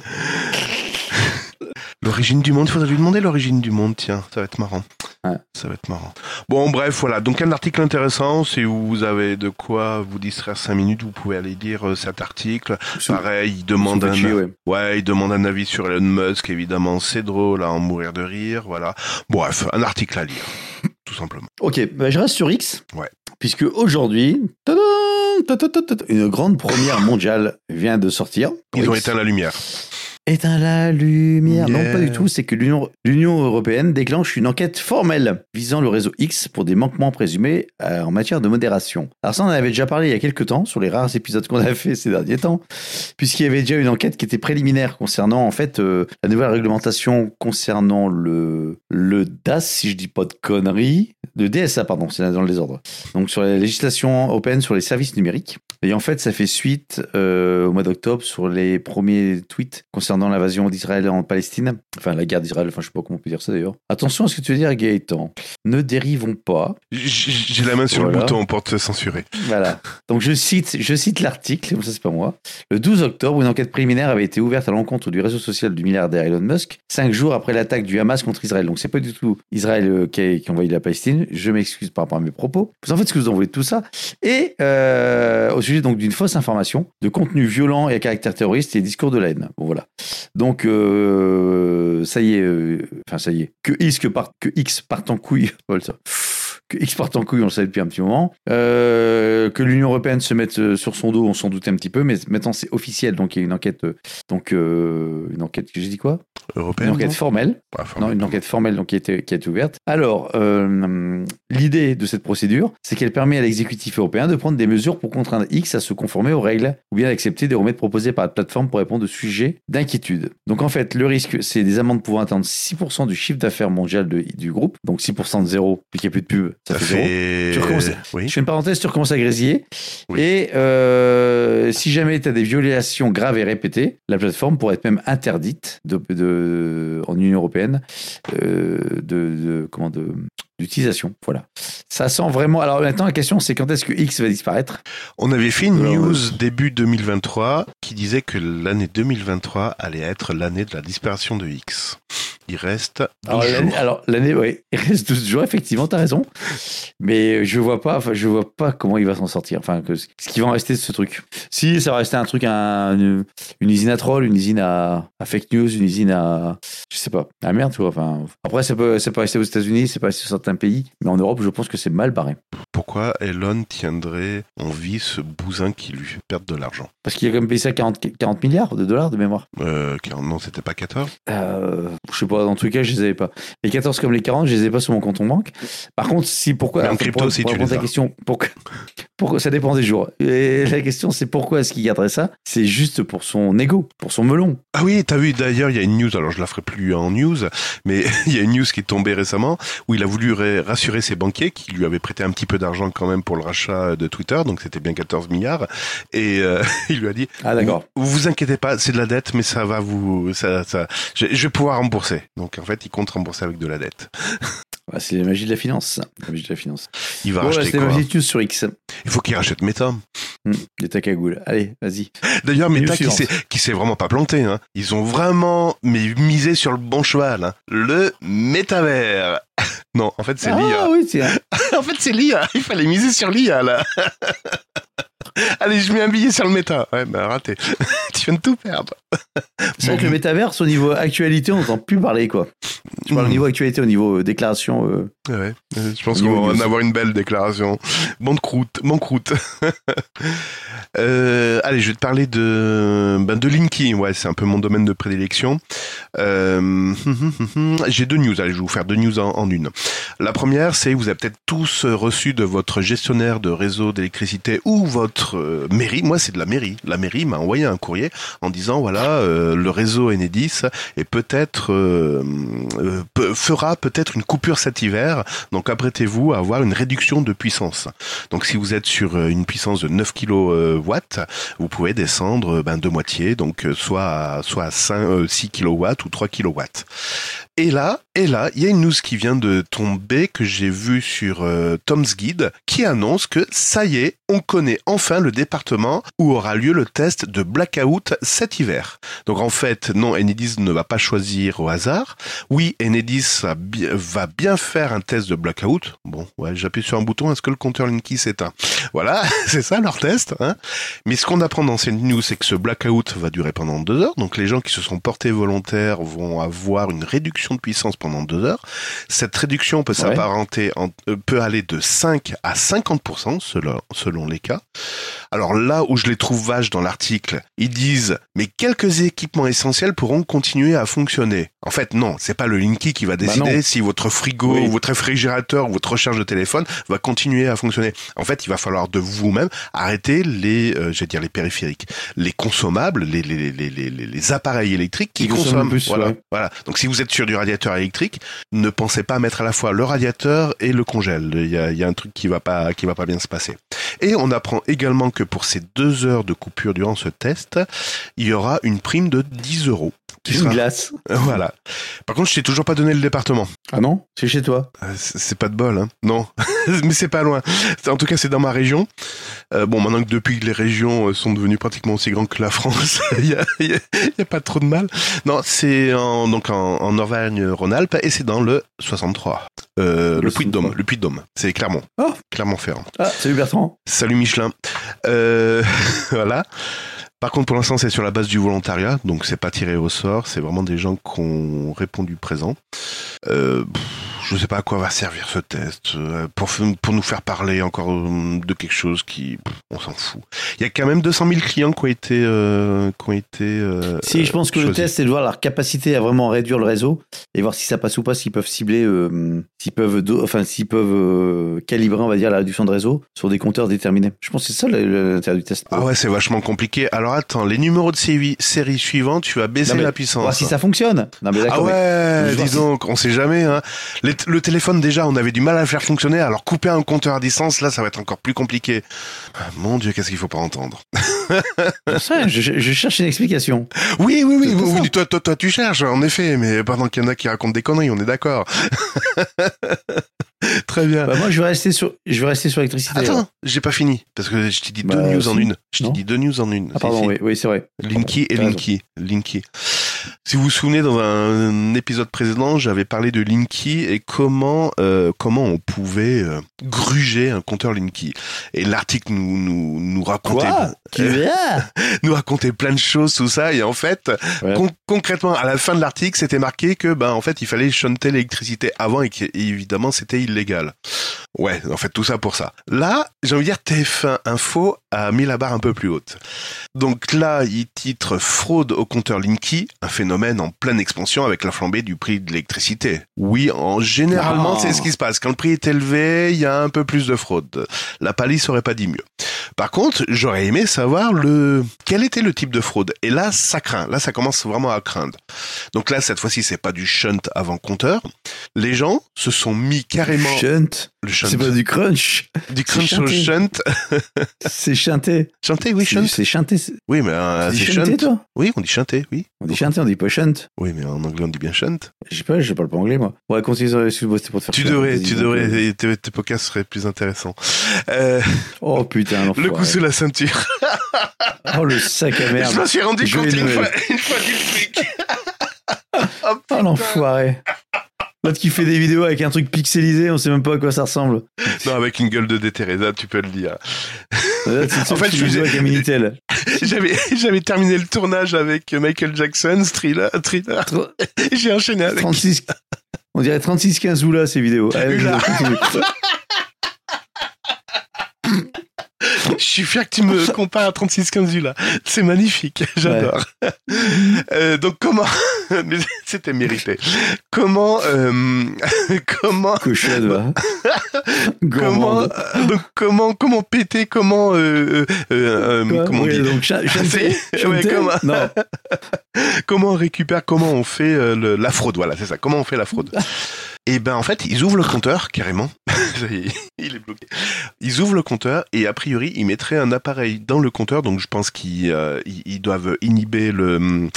L'origine du monde, il faudrait lui demander l'origine du monde, tiens, ça va être marrant. Ouais. Ça va être marrant. Bon, bref, voilà. Donc, un article intéressant. Si vous avez de quoi vous distraire cinq minutes, vous pouvez aller lire euh, cet article. Sous- Pareil, il demande un, ouais, il demande un avis sur Elon Musk. Évidemment, c'est drôle à en mourir de rire. Voilà. Bref, un article à lire. Tout simplement. Ok, bah, je reste sur X. Ouais. Puisque aujourd'hui, une grande première mondiale vient de sortir. Ils ont éteint la lumière. Éteint la lumière. Non, pas du tout. C'est que l'Union l'Union européenne déclenche une enquête formelle visant le réseau X pour des manquements présumés euh, en matière de modération. Alors ça, on en avait déjà parlé il y a quelques temps sur les rares épisodes qu'on a fait ces derniers temps, puisqu'il y avait déjà une enquête qui était préliminaire concernant en fait euh, la nouvelle réglementation concernant le le DAS, si je dis pas de conneries, le DSA pardon, c'est dans le désordre. Donc sur la législation européenne sur les services numériques. Et en fait, ça fait suite euh, au mois d'octobre sur les premiers tweets concernant l'invasion d'Israël en Palestine. Enfin, la guerre d'Israël, enfin, je sais pas comment on peut dire ça d'ailleurs. Attention à ce que tu veux dire, Gaëtan. Ne dérivons pas. J'ai la main sur le bouton pour te censurer. Voilà. Donc, je cite, je cite l'article, ça c'est pas moi. Le 12 octobre, une enquête préliminaire avait été ouverte à l'encontre du réseau social du milliardaire Elon Musk, cinq jours après l'attaque du Hamas contre Israël. Donc, c'est pas du tout Israël euh, qui a, qui a envahi la Palestine. Je m'excuse par rapport à mes propos. Vous en faites ce que vous en voulez de tout ça. Et euh, au sujet donc d'une fausse information, de contenu violent et à caractère terroriste et discours de la haine. Bon, voilà. Donc, euh, ça y est, euh, enfin, ça y est. Que X, que, part, que X parte en couille. [laughs] Voilà ça. Que X parte en couille, on le savait depuis un petit moment. Euh, que l'Union européenne se mette euh, sur son dos, on s'en doutait un petit peu, mais maintenant c'est officiel. Donc, il y a une enquête. euh, donc, euh, une enquête, j'ai dit quoi Une Européenne. enquête non formelle. Enfin, Non, une enquête formelle donc, qui, a été, qui a été ouverte. Alors, euh, l'idée de cette procédure, c'est qu'elle permet à l'exécutif européen de prendre des mesures pour contraindre X à se conformer aux règles ou bien d'accepter des remèdes proposés par la plateforme pour répondre aux sujets d'inquiétude. Donc, en fait, le risque, c'est des amendes pouvant atteindre 6% du chiffre d'affaires mondial de- du groupe. Donc, 6% de zéro, puis qu'il n'y a plus de pub, ça, Ça fait recommences- Oui. Je fais une parenthèse, tu recommences à grésiller. Oui. Et euh, si jamais tu as des violations graves et répétées, la plateforme pourrait être même interdite de, de- en Union européenne euh, de, de- comment de d'utilisation. Voilà. Ça sent vraiment. Alors maintenant, la question, c'est quand est-ce que X va disparaître? On avait fait une news euh, début 2023 qui disait que l'année 2023 allait être l'année de la disparition de X. Il reste 12 Alors l'année, jours. alors, l'année, ouais, [laughs] il reste 12 jours, effectivement, tu as raison. Mais je vois pas, enfin, je vois pas comment il va s'en sortir. Enfin, que, ce qui va en rester de ce truc. Si, ça va rester un truc, un- une, une usine à troll, une usine à, à fake news, une usine à. Je sais pas. À merde, tu vois. Enfin, après, ça peut, ça peut rester aux États-Unis, c'est pas rester sur certains pays. Mais en Europe, je pense que c'est mal barré. Pourquoi Elon tiendrait en vie ce bousin qui lui fait perdre de l'argent? Parce qu'il a quand même payé ça 40, 40 milliards de dollars de mémoire. euh, car Non, c'était pas 14 Euh, je sais pas, dans tous les cas, je les avais pas. Les 14 comme les 40, je les ai pas sur mon compte en banque. Par contre, si pourquoi. Mais en crypto pour- aussi, pour tu les la question, pourquoi, [laughs] pourquoi- ça dépend des jours. Et la question, c'est pourquoi est-ce qu'il garderait ça? C'est juste pour son ego, pour son melon. Ah oui, t'as vu d'ailleurs, il y a une news, alors je la ferai plus en news, mais [laughs] il y a une news qui est tombée récemment où il a voulu ra- rassurer ses banquiers qui lui avaient prêté un petit peu d'argent quand même pour le rachat de Twitter, donc c'était bien 14 milliards, et euh, [laughs] il lui a dit Ah, d'accord. Vous, vous inquiétez pas, c'est de la dette, mais ça va vous, ça, ça, je, je vais pouvoir rembourser. Donc en fait, il compte rembourser avec de la dette. [laughs] Bah, c'est la magie de la finance. La magie de la finance. Il va Bon, racheter quoi news sur X. Il faut qu'il rachète Meta. Hum, des ta cagoule. Allez, vas-y. D'ailleurs, Meta qui s'est, suivante. qui s'est vraiment pas planté. Hein. Ils ont vraiment mais misé sur le bon cheval. hein. Le métavers. [laughs] Non, en fait, c'est l'IA. Ah oui, tiens. [laughs] En fait, c'est l'IA. Il fallait miser sur l'IA, là. [laughs] [laughs] Allez, je mets un billet sur le méta. Ouais, bah raté. [laughs] tu viens de tout perdre. C'est vrai que le métaverse, au niveau actualité, on n'entend plus parler, quoi. Au niveau actualité, au niveau euh, déclaration. euh, Ouais, je pense qu'on va en avoir une belle déclaration. Banqueroute, banqueroute. [laughs] euh, allez, je vais te parler de ben de Linky. Ouais, c'est un peu mon domaine de prédilection. Euh, J'ai deux news. Allez, je vais vous faire deux news en, en une. La première, c'est vous avez peut-être tous reçu de votre gestionnaire de réseau d'électricité ou votre euh, mairie. Moi, c'est de la mairie. La mairie m'a envoyé un courrier en disant voilà, euh, le réseau Enedis est peut-être euh, fera peut-être une coupure cet hiver. Donc apprêtez-vous à avoir une réduction de puissance. Donc si vous êtes sur une puissance de 9 kW, vous pouvez descendre ben, de moitié, donc soit à, soit à 5, euh, 6 kW ou 3 kW. Et là, et là, il y a une news qui vient de tomber que j'ai vue sur euh, Tom's Guide qui annonce que ça y est, on connaît enfin le département où aura lieu le test de blackout cet hiver. Donc en fait, non, Enedis ne va pas choisir au hasard. Oui, Enedis va, bi- va bien faire un test de blackout. Bon, ouais, j'appuie sur un bouton, est-ce que le compteur Linky s'éteint? Voilà, [laughs] c'est ça leur test. Hein Mais ce qu'on apprend dans cette news, c'est que ce blackout va durer pendant deux heures. Donc les gens qui se sont portés volontaires vont avoir une réduction de puissance pendant deux heures. Cette réduction peut s'apparenter, en- euh, peut aller de 5 à 50% selon, selon les cas. Alors là où je les trouve vaches dans l'article, ils disent mais quelques équipements essentiels pourront continuer à fonctionner. En fait non, c'est pas le Linky qui va Bah décider si votre frigo, Oui. ou votre réfrigérateur, ou votre recharge de téléphone va continuer à fonctionner. En fait, il va falloir de vous-même arrêter les, euh, je vais dire les périphériques, les consommables, les les les les, les, les appareils électriques qui Qui consomment plus, voilà, ouais. voilà. Donc si vous êtes sur du radiateur électrique, ne pensez pas mettre à la fois le radiateur et le congèle. Il y a, il y a un truc qui va pas qui va pas bien se passer. Et on apprend également que pour ces deux heures de coupure durant ce test, il y aura une prime de 10 euros. Qui Une sera... glace. [laughs] Voilà. Par contre, je t'ai toujours pas donné le département. Ah non? C'est chez toi? Euh, C'est pas de bol, hein. Non, [laughs] mais c'est pas loin. En tout cas, c'est dans ma région. Euh, bon, maintenant que depuis que les régions euh, sont devenues pratiquement aussi grandes que la [laughs] France, il y a, pas trop de mal. Non, c'est en, donc en, en Auvergne-Rhône-Alpes et c'est dans le 63. Euh, Le Puy-de-Dôme. 63. Le Puy-de-Dôme. C'est Clermont. Oh. Clermont-Ferrand. Ah, salut Bertrand. Salut Michelin. Euh, voilà. Par contre, pour l'instant, c'est sur la base du volontariat, donc c'est pas tiré au sort. C'est vraiment des gens qui ont répondu présent. Euh, je sais pas à quoi va servir ce test euh, pour pour nous faire parler encore euh, de quelque chose qui, on s'en fout. Il y a quand même 200 000 clients qui ont été euh, qui ont été. euh, Si, je pense que le test, c'est de voir leur capacité à vraiment réduire le réseau et voir si ça passe ou pas, s'ils peuvent cibler, euh, s'ils peuvent, do- enfin, s'ils peuvent calibrer, on va dire, la réduction de réseau sur des compteurs déterminés. Je pense que c'est ça l'intérêt du test. Ah ouais, c'est vachement compliqué. Alors attends, les numéros de série, série suivants, tu vas baisser Non, mais la puissance. Voir si ça fonctionne. Non, mais Ah mais- ouais, vois dis donc, on sait jamais. Hein. Les- le téléphone déjà, on avait du mal à le faire fonctionner. Alors couper un compteur à distance, là, ça va être encore plus compliqué. Ah, mon Dieu, qu'est-ce qu'il faut pas entendre. Rien, [laughs] je, cherche une explication. Oui, oui, oui, ça. oui, toi, toi, toi, tu cherches, en effet, mais pendant qu'il y en a qui racontent des conneries, on est d'accord. [laughs] Très bien. Bah, moi, je vais rester sur, je vais rester sur l'électricité. Attends, j'ai pas fini parce que je t'ai dit Bah, deux news en une. Je t'ai dit deux news en une. Ah, pardon, Si, si. oui, oui c'est vrai. Linky et. Linky. Linky. Si vous vous souvenez, dans un épisode précédent, j'avais parlé de Linky et comment euh, comment on pouvait euh, gruger un compteur Linky. Et l'article nous nous nous racontait Quoi? [laughs] Nous racontait plein de choses tout ça et en fait Ouais. con- concrètement à la fin de l'article c'était marqué que ben en fait il fallait shunter l'électricité avant et qu'évidemment c'était illégal. Ouais, en fait tout ça pour ça. Là, j'ai envie de dire TF1 Info a mis la barre un peu plus haute. Donc là, il titre fraude au compteur Linky, un phénomène en pleine expansion avec la flambée du prix de l'électricité. Oui, en généralement, c'est ce qui se passe. Quand le prix est élevé, il y a un peu plus de fraude. La palisse aurait pas dit mieux. Par contre, j'aurais aimé savoir le quel était le type de fraude. Et là, ça craint. Là, ça commence vraiment à craindre. Donc là, cette fois-ci, c'est pas du shunt avant compteur. Les gens se sont mis carrément Shunt. Le shunt. C'est pas du crunch, Du crunch chanté. shunt. c'est chanté. Chanté, oui, shunt. c'est chanté. Oui, mais euh, c'est chanté, shunt. toi Oui, on dit chanté, oui. On dit chanté, on dit pas shunt. Oui, mais en anglais, on dit bien shunt. Je sais pas, je parle pas anglais, moi. Ouais, continue, excuse-moi, c'était pour te faire Tu devrais, tu euh, devrais, tes, tes podcasts seraient plus intéressants. Euh, Oh putain, le l'enfoiré. coup sous la ceinture. [laughs] Oh, le sac à merde. Je m'en suis rendu compte une fois, une fois du truc. [laughs] Oh, l'enfoiré. L'autre qui fait des vidéos avec un truc pixelisé, on sait même pas à quoi ça ressemble. Non, avec une gueule de déteresa, tu peux le dire. Là, sais, En fait, tu je faisais-. [laughs] J'avais, j'avais terminé le tournage avec Michael Jackson, Thriller, Thriller. J'ai enchaîné avec. 36. On dirait 36-15 Oula ces vidéos. Allez. [laughs] Je suis fier que tu me [laughs] compares à 3615 là. C'est magnifique, [laughs] j'adore. Euh, donc comment [laughs] Mais C'était mérité. Comment euh, comment comment euh, donc comment comment péter comment euh, Quoi comment on dit donc, chanter, ouais, comment- Non, comment on récupère comment on fait le- la fraude voilà c'est ça. Comment on fait la fraude? Et ben en fait ils ouvrent le compteur carrément [laughs] il est bloqué ils ouvrent le compteur et a priori ils mettraient un appareil dans le compteur donc je pense qu'ils euh, ils, doivent inhiber le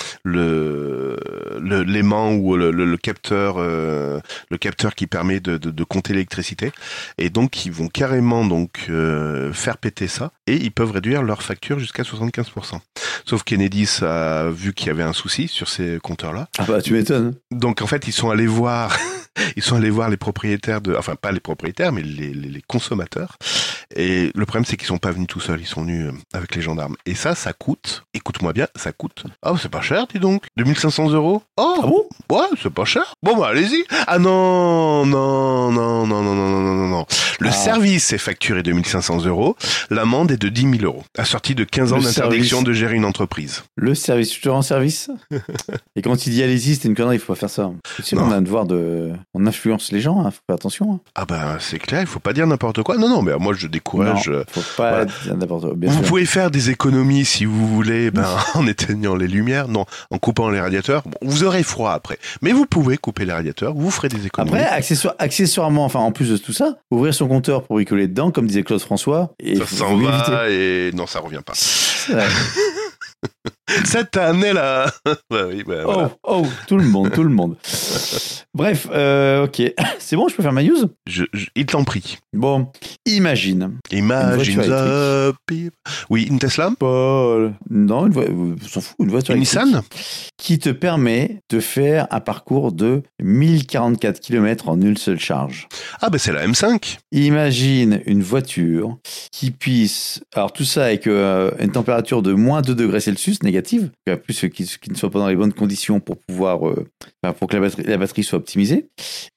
l'aimant ou le, le- le capteur euh, le capteur qui permet de, de, de compter l'électricité et donc ils vont carrément donc euh, faire péter ça et ils peuvent réduire leur facture jusqu'à 75%. Sauf qu'Enedis a vu qu'il y avait un souci sur ces compteurs-là. ah bah tu m'étonnes. Donc en fait, ils sont allés voir, [laughs] ils sont allés voir les propriétaires de, enfin pas les propriétaires, mais les, les, les consommateurs. Et le problème, c'est qu'ils sont pas venus tout seuls, ils sont venus euh, avec les gendarmes. Et ça, ça coûte. Écoute-moi bien, ça coûte. Oh, c'est pas cher, dis donc. 2500 euros. Oh, Ah bon? ouais, c'est pas cher. Bon bah allez-y. Ah non, non, non, non, non, non, non, non, non. Le Ah. service est facturé 2500 euros. L'amende est de 10 000 euros, assortie de 15 ans d'interdiction de gérer une entreprise. Le service, tu te rends service? [laughs] Et quand il dit allez-y, c'est une connerie, il faut pas faire ça. A un devoir de. On influence les gens, hein, faut faire attention. hein. Ah bah c'est clair, il faut pas dire n'importe quoi. Non, non, mais moi je décourage. Non, euh, faut pas voilà. dire n'importe quoi. Bien Vous sûr. pouvez faire des économies si vous voulez, ben, [laughs] en éteignant les lumières, non, en coupant les radiateurs. Bon, vous aurez froid après, mais vous pouvez couper les radiateurs, vous ferez des économies. Après, accessoire- accessoirement, enfin en plus de tout ça, ouvrir son compteur pour bricoler dedans, comme disait Claude François, et ça s'en éviter. va et non, ça revient pas. [laughs] Cette année-là, [laughs] bah oui, bah, Oh, voilà. oh, tout le monde, tout le monde. Bref, euh, ok. [laughs] C'est bon, je peux faire ma news? Je, je- il t'en prie. Bon, imagine. Imagine voiture the people. Oui, une Tesla, Paul. Non, une voiture, on s'en fout, une voiture une Nissan? qui te permet de faire un parcours de 1044 km en une seule charge. Ah ben c'est la M5. Imagine une voiture qui puisse, alors tout ça avec euh, une température de moins 2 degrés Celsius négative, en plus qui, qui ne soit pas dans les bonnes conditions pour pouvoir, euh, pour que la batterie, la batterie soit optimisée.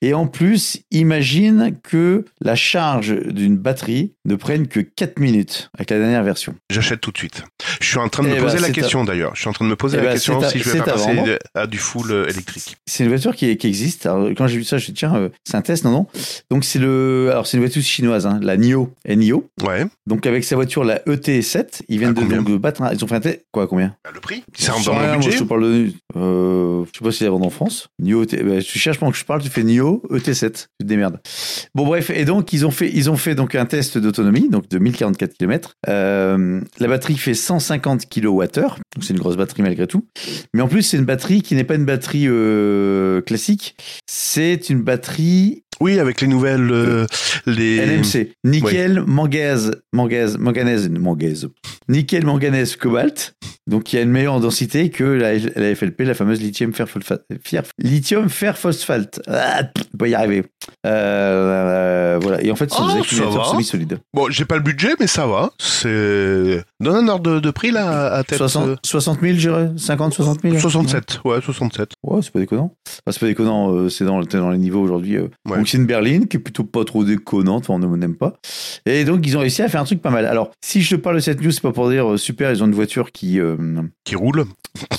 Et en plus, imagine que la charge d'une batterie ne prenne que 4 minutes avec la dernière version. J'achète tout de suite. Je suis en train de Eh me ben, poser la question d'ailleurs. Je suis en train de me poser Eh la ben, question si je vais à passer vendre. à du full euh, électrique. C'est une voiture qui, qui existe. Alors, quand j'ai vu ça, je me suis dit, tiens, euh, c'est un test, non, non. Donc, c'est le, alors, c'est une voiture chinoise, hein, la NIO, NIO. Ouais. Donc, avec sa voiture, la ET7, ils viennent de, donc, de battre, un- ils ont fait un test, quoi, combien? Bah, le prix. Ça rentre dans mon moi, je te parle de, euh, je sais pas si c'est vendre en France. NIO, ET, bah, tu cherches pendant que je parle, tu fais NIO, ET7. Tu te démerdes. Bon, bref. Et donc, ils ont fait, ils ont fait donc un test d'autonomie, donc de 1044 km. Euh, la batterie fait 150 kWh. Donc, c'est une grosse batterie malgré tout. Mais en plus, c'est une batterie qui n'est pas une batterie euh, classique. C'est une batterie Oui, avec les nouvelles, euh, les. NMC. Nickel, manganèse, manganèse, manganèse, manganèse. Nickel, manganèse, cobalt. Donc, il y a une meilleure densité que la, la FLP, la fameuse lithium fer phosphate. Lithium fer phosphate. Ah, peut y arriver. Euh, euh, voilà. Et en fait, c'est Oh, des ça accumulateurs va. semi-solides. Bon, j'ai pas le budget, mais ça va. C'est. Donne un ordre de, de prix là à tête. 60, 60 000, je dirais 50, 60 000 euh, 67. Ouais, 67. Ouais, c'est pas déconnant. Enfin, c'est pas déconnant, euh, c'est dans, dans les niveaux aujourd'hui. Ouais. Donc c'est une berline qui est plutôt pas trop déconnante, enfin, on n'aime pas. Et donc ils ont réussi à faire un truc pas mal. Alors, si je te parle de cette news, c'est pas pour dire super, ils ont une voiture qui, euh, Qui roule.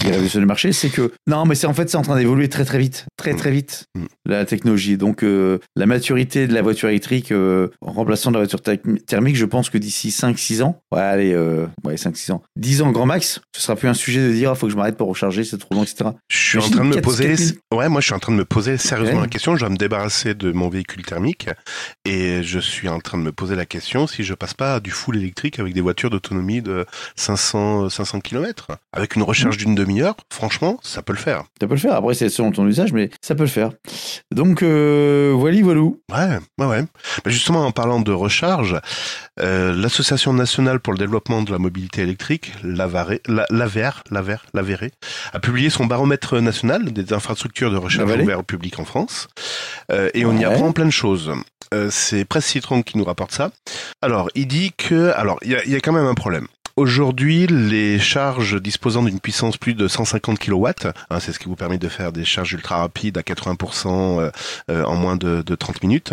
qui révolutionne le marché, c'est que non, mais c'est en fait c'est en train d'évoluer très très vite, très très vite Mm. la technologie. Donc euh, la maturité de la voiture électrique euh, en remplaçant la voiture therm- thermique, je pense que d'ici 5-6 ans, ouais, allez, euh, ouais, 5-6 ans, 10 ans grand max, ce sera plus un sujet de dire, il faut que je m'arrête pour recharger, c'est trop long, etc. Je suis en train de me 4 poser, 4000. ouais, moi je suis en train de me poser sérieusement Ouais. la question. Je dois me débarrasser de mon véhicule thermique et je suis en train de me poser la question si je passe pas à du full électrique avec des voitures d'autonomie de 500 500 km avec une recharge d'une demi-heure. Franchement, ça peut le faire. Ça peut le faire, après c'est selon ton usage, mais ça peut le faire. Donc, euh, voilà, voilà. Ouais, ouais, ouais. Mais justement, en parlant de recharge, euh, l'Association nationale pour le développement de la mobilité électrique, l'AVARE, la- l'AVR, l'AVR, l'AVR, a publié son baromètre national des infrastructures de recharge ouvertes au public en France. Euh, et on y apprend plein de choses. Euh, C'est Presse Citron qui nous rapporte ça. Alors, il dit que, alors, il y a, il y a quand même un problème. Aujourd'hui, les charges disposant d'une puissance plus de 150 kW, hein, c'est ce qui vous permet de faire des charges ultra rapides à 80% euh, euh, en moins de, de 30 minutes,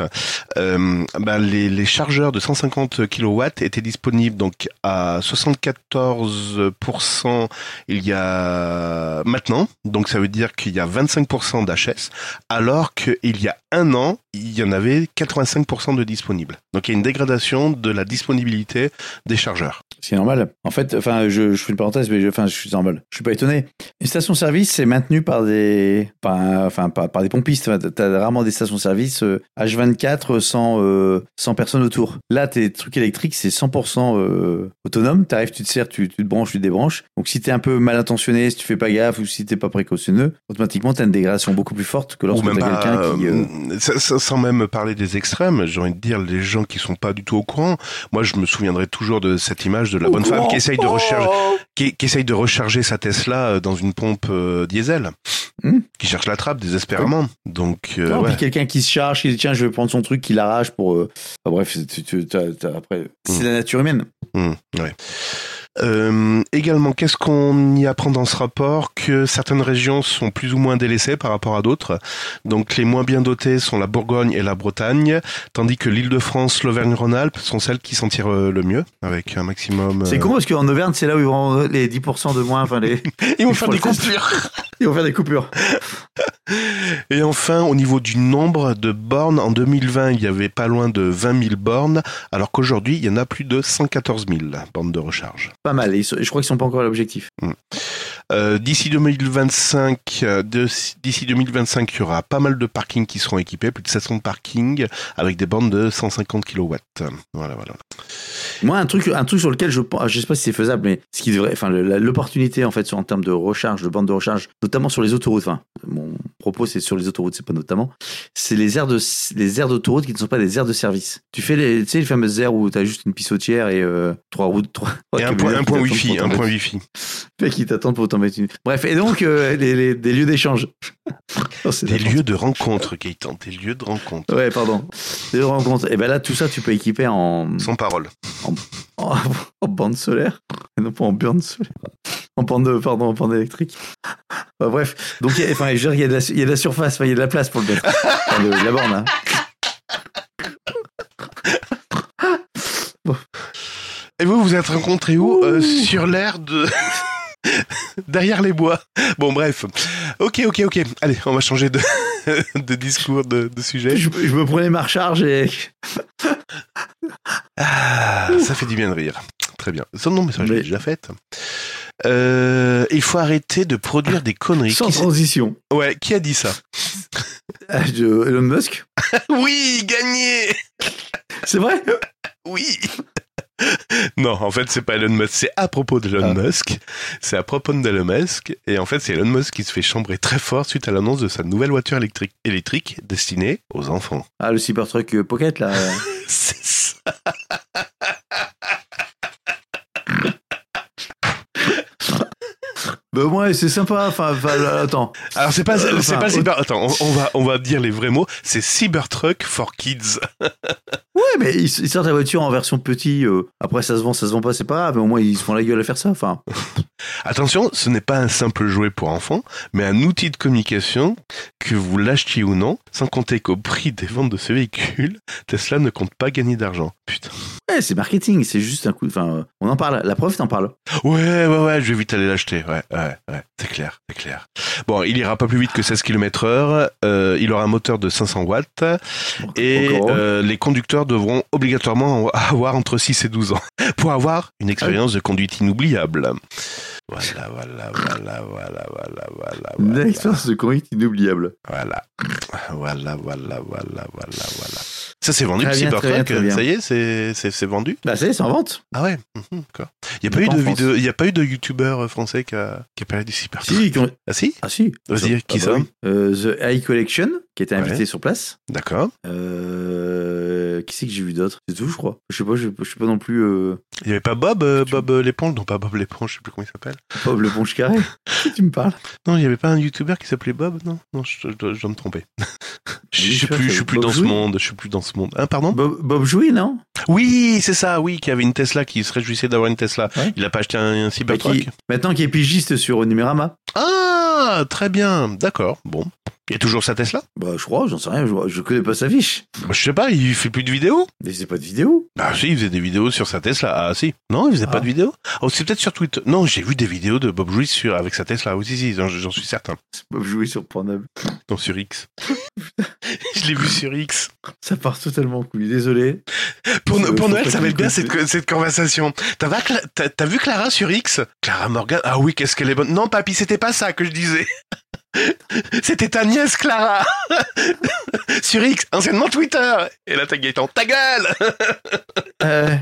euh, ben, les, les chargeurs de 150 kW étaient disponibles donc à 74% il y a maintenant, donc ça veut dire qu'il y a 25% d'HS, alors qu'il y a un an, il y en avait 85% de disponibles. Donc il y a une dégradation de la disponibilité des chargeurs. C'est normal. En fait, enfin, je, je fais une parenthèse, mais je, enfin, je suis normal. Je suis pas étonné. Une station-service, c'est maintenu par des, par, enfin, par, par des pompistes. Enfin, T'as rarement des stations-service euh, H24 sans, euh, sans personne autour. Là, tes trucs électriques, c'est 100% euh, autonome. T'arrives, tu te sers, tu, tu te branches, tu te débranches. Donc, si t'es un peu mal intentionné, si tu fais pas gaffe ou si t'es pas précautionneux, automatiquement, t'as une dégradation beaucoup plus forte que lorsque t'as quelqu'un qui. euh, euh, sans même parler des extrêmes, j'ai envie de dire les gens qui sont pas du tout au courant. Moi, je me souviendrai toujours de cette image de la bonne femme qui essaye de recharger, qui, qui essaye de recharger sa Tesla euh, dans une pompe euh, diesel, Hmm. qui cherche la trappe désespérément. Donc, euh, Non, ouais. puis quelqu'un qui se charge, qui dit tiens, je vais prendre son truc, qui l'arrache pour. euh, enfin, bref, t'as- après, c'est Mm. la nature humaine. Hmm, ouais. Euh, également, qu'est-ce qu'on y apprend dans ce rapport Que certaines régions sont plus ou moins délaissées par rapport à d'autres. Donc les moins bien dotées sont la Bourgogne et la Bretagne, tandis que l'Île-de-France, l'Auvergne-Rhône-Alpes sont celles qui s'en tirent euh, le mieux, avec un maximum... C'est euh, con parce qu'en Auvergne, c'est là où ils vont les 10% de moins. Enfin, les... [laughs] [laughs] Ils vont faire des coupures ils vont faire des coupures. Et enfin, au niveau du nombre de bornes, en 2020, il y avait pas loin de 20 000 bornes, alors qu'aujourd'hui, il y en a plus de 114 000 bornes de recharge. Pas mal. Je crois qu'ils sont pas encore à l'objectif. Euh, d'ici 2025, euh, d'ici 2025, il y aura pas mal de parkings qui seront équipés, plus de 700 parkings avec des bornes de 150 kW. Voilà, voilà. Moi, un truc, un truc sur lequel je pense, je sais pas si c'est faisable, mais ce qui devrait, enfin, l'opportunité en fait, sur, en termes de recharge, de bande de recharge, notamment sur les autoroutes. Enfin, mon propos c'est sur les autoroutes, c'est pas notamment. C'est les aires de, les aires d'autoroute qui ne sont pas des aires de service. Tu fais les, tu sais, les fameuses aires où t'as juste une pissotière et euh, trois routes, trois. Et un point, un point wifi, un point wifi. qui t'attendent pour t'en mettre une. Bref, et donc euh, les, les- des lieux d'échange. [laughs] Oh, Des lieux de rencontre, Gaëtan, des lieux de rencontre. Ouais, pardon. Des rencontres. Et ben là, tout ça, tu peux équiper en, Sans parole. en, [laughs] en bande solaire. Et non pas en bande solaire. En bande, pardon, en bande électrique. Enfin, bref. Donc, il enfin, je veux dire, il y, a de la, il y a de la surface, enfin, il y a de la place pour le mettre. Enfin, de, la borne, hein. Et vous, vous êtes rencontrés où Euh, Sur l'air de... [laughs] Derrière les bois. Bon, bref. Ok, ok, ok. Allez, on va changer de, [laughs] de discours, de, de sujet. Je, je me prenais ma recharge et. Ah, ça fait du bien de rire. Très bien. Non, mais ça, je l'ai déjà fait. Euh, il faut arrêter de produire des conneries. Sans Qui, transition. ouais, qui a dit ça Ah, Elon Musk. [laughs] Oui, gagné C'est vrai? Oui Non, en fait, c'est pas Elon Musk. C'est à propos d'Elon Ah. Musk. C'est à propos d'Elon Musk. Et en fait, c'est Elon Musk qui se fait chambrer très fort suite à l'annonce de sa nouvelle voiture électrique, électrique destinée aux enfants. Ah, le Cybertruck euh, Pocket, là. [laughs] C'est ça. Bah, moins, c'est sympa. Enfin, enfin, là, attends. Alors c'est pas, Euh, c'est enfin, pas Cyber. Attends, on, on va, on va dire les vrais mots. C'est Cybertruck for Kids. [laughs] Ouais, mais ils, ils sortent la voiture en version petit. euh, après, ça se vend, ça se vend pas, c'est pas grave. Mais au moins, ils se font la gueule à faire ça. Enfin, [laughs] Attention, ce n'est pas un simple jouet pour enfants, mais un outil de communication que vous l'achetiez ou non, sans compter qu'au prix des ventes de ce véhicule, Tesla ne compte pas gagner d'argent. Putain. Ouais, c'est marketing, c'est juste un coup. Enfin, on en parle. La preuve, t'en parles. Ouais, ouais, ouais, je vais vite aller l'acheter. Ouais, ouais, ouais, c'est clair, c'est clair. Bon, il ira pas plus vite que 16 km heure. euh, il aura un moteur de 500 watts et euh, les conducteurs devront obligatoirement avoir entre 6 et 12 ans pour avoir une expérience de conduite inoubliable. Voilà, voilà, voilà, voilà, voilà, voilà, Une voilà. expérience de conduite inoubliable. Voilà. Voilà, voilà, voilà, voilà, voilà. Ça, c'est vendu, Très bien, bien, bien. Ça y est, c'est, vendu Bah, ça y est, c'est en vente. Ah ouais mhm, d'accord. Il n'y a, pas pas de il y a pas eu de youtubeur français qui a, qui a parlé du Cybertruck Si, Ah si ah si. Vas-y, qui bah ça oui. Euh, The High Collection, qui était invité Ouais. sur place. D'accord. Euh, qui c'est que j'ai vu d'autre? C'est tout, je crois. Je sais pas, je, je suis pas non plus euh, Il n'y avait pas Bob, euh, Bob euh, l'éponge? Non, pas Bob l'éponge, je sais plus comment il s'appelle. Bob le Ponche Carré. [laughs] tu me parles? Non, il n'y avait pas un youtubeur qui s'appelait Bob? Non, non, je, je dois, je dois me tromper. [laughs] je suis plus, je suis plus dans ce monde. Je suis plus dans ce monde. Hein, pardon Bob, Bob Jouy, non Oui, c'est ça. Oui, qui avait une Tesla, qui se réjouissait d'avoir une Tesla. Ouais. Il a pas acheté un, un Bah, Cybertruck qui, Maintenant qui est pigiste sur Numérama. Ah, très bien. D'accord. Bon. Il y a toujours sa Tesla? Bah, je crois, j'en sais rien, je, je connais pas sa fiche. bah, Je sais pas. Il fait plus de vidéos? Mais c'est pas de vidéo. Bah si, il faisait des vidéos sur sa Tesla. Ah si. Non, il faisait pas Ah. de vidéos? Oh, c'est peut-être sur Twitter. Non, j'ai vu des vidéos de Bob Jouy sur avec sa Tesla. Oui, si, si, j'en suis certain. C'est Bob Jouy sur Pornhub. Non, sur X. [laughs] je l'ai vu sur X. Ça part totalement en couille, désolé. Pour, pour Noël, ça va être bien cette, cette conversation. T'as vu Clara sur X? Clara Morgan Ah oui, qu'est-ce qu'elle est bonne. Non, papy, c'était pas ça que je disais. [laughs] C'était ta nièce Clara [laughs] sur X, anciennement Twitter. Et là, t'as Gaëtan, ta gueule Euh,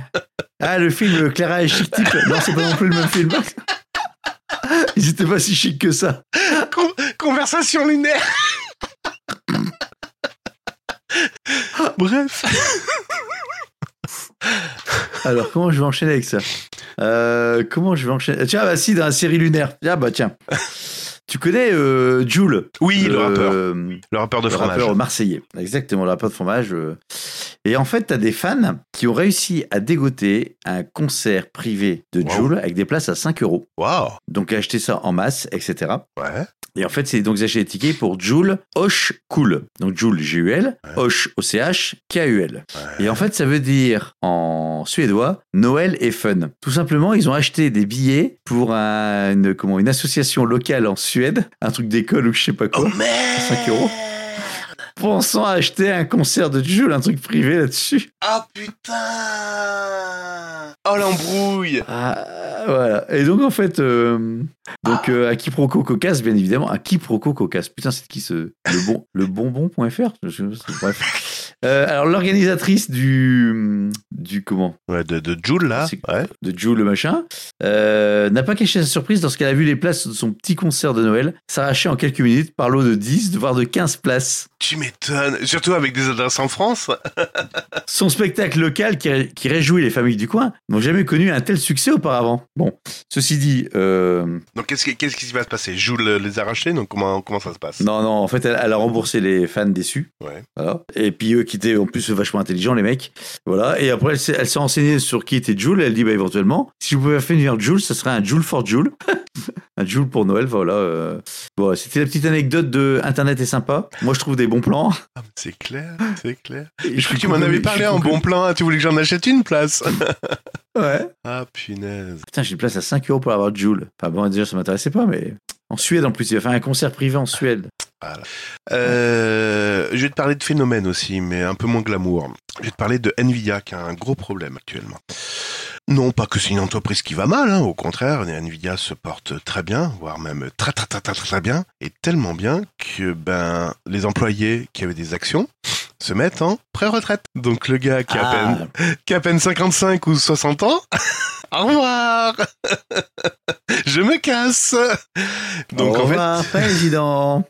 ah, le film Clara et Chic Type. Non, c'est pas non plus le même film. [laughs] Ils étaient pas si chics que ça. Con- Conversation lunaire. Bref. [laughs] Alors, comment je vais enchaîner avec ça Euh, Comment je vais enchaîner Tiens, bah si, dans la série lunaire. Ah bah tiens. Tu connais euh, Jules Oui, le rappeur. euh, Le rappeur de le fromage. rappeur marseillais. Exactement, le rappeur de fromage. euh. Et en fait, tu as des fans qui ont réussi à dégoter un concert privé de Wow. Jules avec des places à 5 euros. Waouh. Donc, acheter ça en masse, etc. Ouais. Et en fait, c'est donc acheter des tickets pour Joule Hoche Cool. Donc Joule G-U-L. Hoche O-C-H, K-U-L. Et en fait, ça veut dire en suédois Noël et fun. Tout simplement, ils ont acheté des billets pour un- une, comment, une association locale en Suède, un truc d'école ou je sais pas quoi, Oh merde 5 euros. pensant acheter un concert de Joule, un truc privé là-dessus. Ah putain Oh l'embrouille Ah, voilà. Et donc, en fait, euh, donc, euh, à quiproquo cocasse, bien évidemment, à quiproquo cocasse. Putain, c'est qui ce. Le, bon, le bonbon.fr Bref. Euh, alors, l'organisatrice du. Du comment? Ouais, de, de Joule là. Ouais. De Joule le machin, euh, n'a pas caché sa surprise lorsqu'elle a vu les places de son petit concert de Noël s'arracher en quelques minutes par lot de 10, voire de 15 places. Tu m'étonnes. Surtout avec des adresses en France. [laughs] Son spectacle local qui, ré- qui réjouit les familles du coin n'ont jamais connu un tel succès auparavant. Bon, ceci dit, euh, Donc qu'est-ce qui, qu'est-ce qui va se passer? Joule les a rachetés, donc comment, comment ça se passe? Non, non, en fait, elle, elle a remboursé les fans déçus. Ouais. Voilà. Et puis eux qui étaient en plus vachement intelligents, les mecs. Voilà. Et après, elle s'est, renseignée sur qui était Jules. Elle dit, bah, éventuellement, si vous pouvez faire venir Jules, ça serait un Jules for Jules. [laughs] un Jules pour Noël, voilà. euh. Bon, c'était la petite anecdote de Internet est sympa. Moi, je trouve des bons plans. Ah, C'est clair, c'est clair. Et Je crois que tu m'en avais parlé en bon plan. Tu voulais que j'en achète une place Ouais. Ah punaise. Putain, j'ai une place à 5 euros pour avoir Jules. Enfin bon, déjà, ça m'intéressait pas, mais. En Suède, en plus, il va faire un concert privé en Suède. Euh, je vais te parler de phénomène aussi, mais un peu moins glamour. Je vais te parler de Nvidia qui a un gros problème actuellement. Non, pas que c'est une entreprise qui va mal, hein, au contraire, Nvidia se porte très bien, voire même très très très très très bien, et tellement bien que ben les employés qui avaient des actions se mettent en pré-retraite. Donc le gars qui a, à peine, Ah, qui a à peine 55 ou 60 ans, au revoir [laughs] Je me casse Donc au en fait, revoir, président.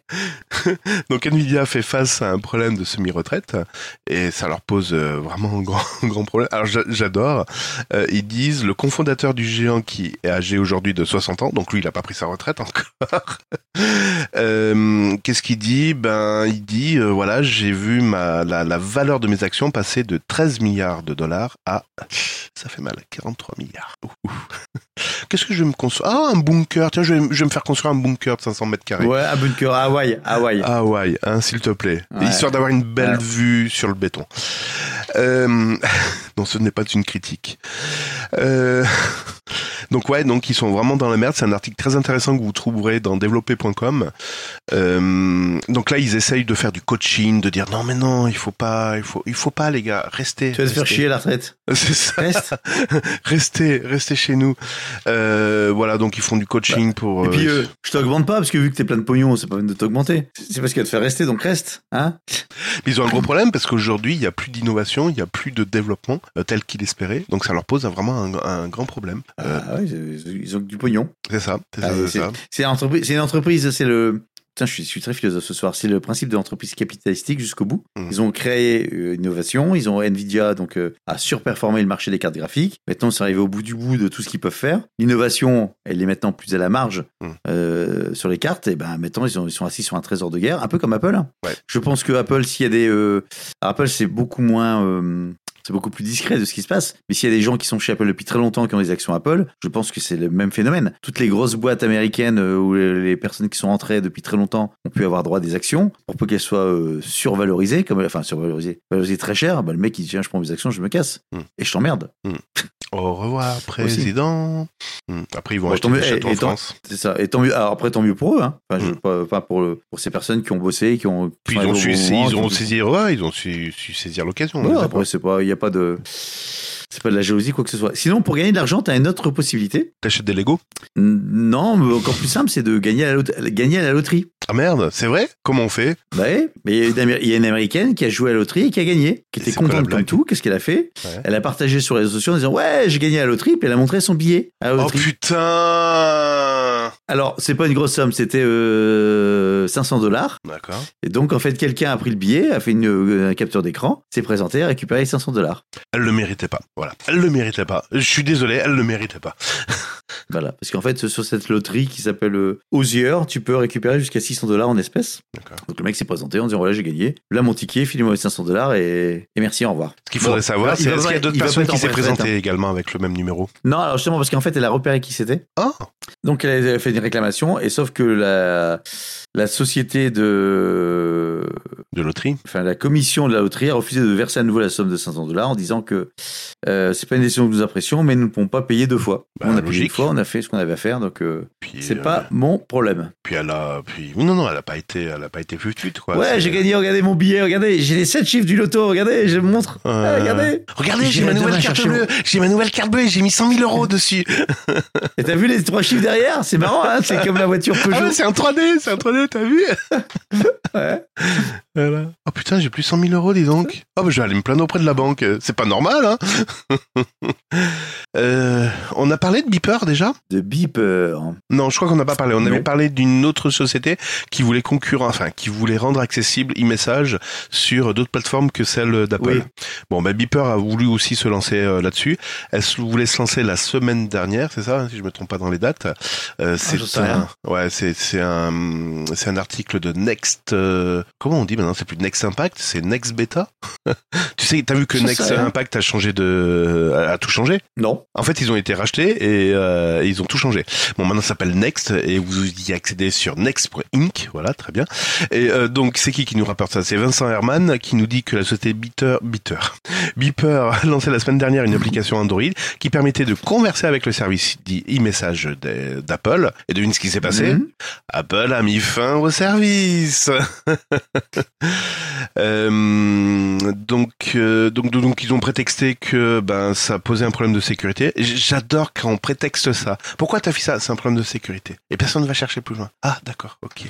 [laughs] donc Nvidia fait face à un problème de semi-retraite et ça leur pose euh, vraiment un grand, [laughs] grand problème. Alors j'a- j'adore. Euh, ils disent le cofondateur du géant qui est âgé aujourd'hui de 60 ans, donc lui il a pas pris sa retraite encore. Euh, Qu'est-ce qu'il dit? Ben il dit euh, voilà j'ai vu ma la, la valeur de mes actions passer de 13 milliards de dollars à ça fait mal 43 milliards. Qu'est-ce que je vais me construire? Ah, un bunker. Tiens, je vais, je vais me faire construire un bunker de 500 mètres carrés. Ouais, à bunker, à Hawaï, Hawaï. Ah ouais, hein, s'il te plaît. Ouais. Histoire d'avoir une belle Ouais. vue sur le béton. Euh, [laughs] non, ce n'est pas une critique. Euh, [laughs] donc ouais, donc ils sont vraiment dans la merde. C'est un article très intéressant que vous trouverez dans développer.com. Euh, donc là, ils essayent de faire du coaching, de dire non mais non, il faut pas, il faut, il faut pas les gars, restez. Tu vas te faire chier la retraite. [laughs] C'est ça. Reste. [laughs] restez, restez chez nous. Euh, voilà, donc ils font du coaching pour. Et puis, euh, euh, je t'augmente pas, parce que vu que t'es plein de pognon, c'est pas peine de t'augmenter. C'est parce qu'elle te fait rester, donc reste. Hein Mais Ils ont un gros problème parce qu'aujourd'hui, il n'y a plus d'innovation, il n'y a plus de développement euh, tel qu'il espérait. Donc ça leur pose vraiment un, un grand problème. Euh, Ah ouais, ils ils ont du pognon. c'est ça, c'est Ah, une entreprise, c'est le. Putain, je suis, je suis très philosophe ce soir. C'est le principe de l'entreprise capitalistique jusqu'au bout. Mhm. Ils ont créé euh, une innovation. Ils ont Nvidia donc euh, a surperformé le marché des cartes graphiques. Maintenant, c'est arrivé au bout du bout de tout ce qu'ils peuvent faire. L'innovation, elle est maintenant plus à la marge Mhm. euh, sur les cartes. Et ben maintenant, ils, ont- ils sont assis sur un trésor de guerre, un peu comme Apple. Ouais. Je pense que Apple, s'il y a des euh, Apple, c'est beaucoup moins euh, c'est beaucoup plus discret de ce qui se passe. Mais s'il y a des gens qui sont chez Apple depuis très longtemps, qui ont des actions Apple, je pense que c'est le même phénomène. Toutes les grosses boîtes américaines euh, où les personnes qui sont entrées depuis très longtemps ont pu avoir droit à des actions pour peu qu'elles soient euh, survalorisées, comme, enfin survalorisées, valorisées très cher, bah, le mec il dit tiens, je prends mes actions, je me casse. Mm. Et je t'emmerde. [laughs] Au revoir, président. Hmm. Après, ils vont Bon, acheter des châteaux en France. C'est ça. Et tant mieux. Alors après, tant mieux pour eux. Hein. Enfin, je, Mm. pas, pas pour, le- pour ces personnes qui ont bossé, qui ont. Puis ils ont su, moment, ils ont qui- saisi, ouais, ils ont su, su saisir l'occasion. Ouais, après, c'est pas, il y a pas de, c'est pas de la jalousie quoi que ce soit. Sinon, pour gagner de l'argent, t'as une autre possibilité. T'achètes des Lego? Non, mais encore plus simple, c'est de gagner à la, gagner à la loterie. Ah merde, c'est vrai? Comment on fait? Bah ouais, mais il y a une Amé- il y a une américaine qui a joué à la loterie et qui a gagné, qui Et était contente comme tout. Qu'est-ce qu'elle a fait? Ouais. Elle a partagé sur les réseaux sociaux en disant ouais, j'ai gagné à la loterie, puis elle a montré son billet à la Oh putain Alors, c'est pas une grosse somme, c'était euh, 500 dollars. D'accord. Et donc, en fait, quelqu'un a pris le billet, a fait une, euh, capture d'écran, s'est présenté, a récupéré les 500 dollars. Elle le méritait pas. Voilà. Elle le méritait pas. Je suis désolé, elle le méritait pas. [laughs] Voilà. Parce qu'en fait, sur cette loterie qui s'appelle euh, Osier, tu peux récupérer jusqu'à 600 dollars en espèces. Donc, le mec s'est présenté en disant voilà, j'ai gagné. Là, mon ticket, filez-moi les 500 dollars et, et merci, au revoir. Ce qu'il faudrait Bon, savoir, il c'est est-ce qu'il y a d'autres personnes qui s'est en retraite, présentées également avec le même numéro? Non, alors justement, parce qu'en fait, elle a repéré qui c'était. Ah Donc, elle a fait une réclamation, et sauf que la, la société de. De loterie Enfin, la commission de la loterie a refusé de verser à nouveau la somme de 500 dollars en disant que euh, c'est pas une décision que nous apprécions, mais nous ne pouvons pas payer deux fois. Bah, on a payé une fois, on a fait ce qu'on avait à faire, donc euh, c'est euh, pas mon problème. Puis elle a. Puis... oui, Non, non, elle a pas été, elle a pas été quoi. ouais, j'ai gagné, regardez mon billet, regardez, j'ai les 7 chiffres du loto, regardez, je le montre. Euh, Ah, regardez. Regardez, j'ai ma nouvelle carte bleue. J'ai ma nouvelle carte bleue. J'ai mis 100 000 euros [laughs] dessus. Et t'as vu les trois chiffres derrière C'est marrant, hein c'est comme la voiture Ah Peugeot. ouais, c'est un 3D, c'est un 3D, t'as vu [laughs] Ouais. Voilà. Oh putain, j'ai plus 100 000 euros, dis donc. Oh bah je vais aller me plaindre auprès de la banque. C'est pas normal, hein [laughs] euh, On a parlé de Beeper déjà? De beeper. Non, je crois qu'on n'a pas parlé. On Non. avait parlé d'une autre société qui voulait concurrent, enfin qui voulait rendre accessible e-message sur d'autres plateformes que celle d'Apple. Oui. Bon, bah Beeper a voulu aussi se lancer euh, là-dessus. Elle voulait se lancer la semaine dernière, c'est ça, hein, si je me trompe pas dans les dates. Euh, c'est Ah, un, ouais, c'est c'est un, c'est un article de Next. euh, comment on dit maintenant C'est plus Next Impact, c'est Next Beta. [laughs] tu sais, t'as vu que Next. Impact a changé de, a tout changé? Non. En fait, ils ont été rachetés et euh, ils ont tout changé. Bon, maintenant ça s'appelle Next et vous y accédez sur next.inc. Voilà, très bien. Et euh, donc, c'est qui qui nous rapporte ça? C'est Vincent Herman qui nous dit que la société Beeper, Beeper, [laughs] Beeper a lancé la semaine dernière une application Android qui permettait de converser avec le service dit e-message d'Apple. Et devine ce qui s'est passé? Mhm. Apple a mis fin au service. [laughs] [laughs] Euh, donc, euh, donc, donc, ils ont prétexté que ben ça posait un problème de sécurité. J'adore quand on prétexte ça. Pourquoi t'as fait ça? C'est un problème de sécurité. Et personne ne va chercher plus loin. Ah, d'accord, ok.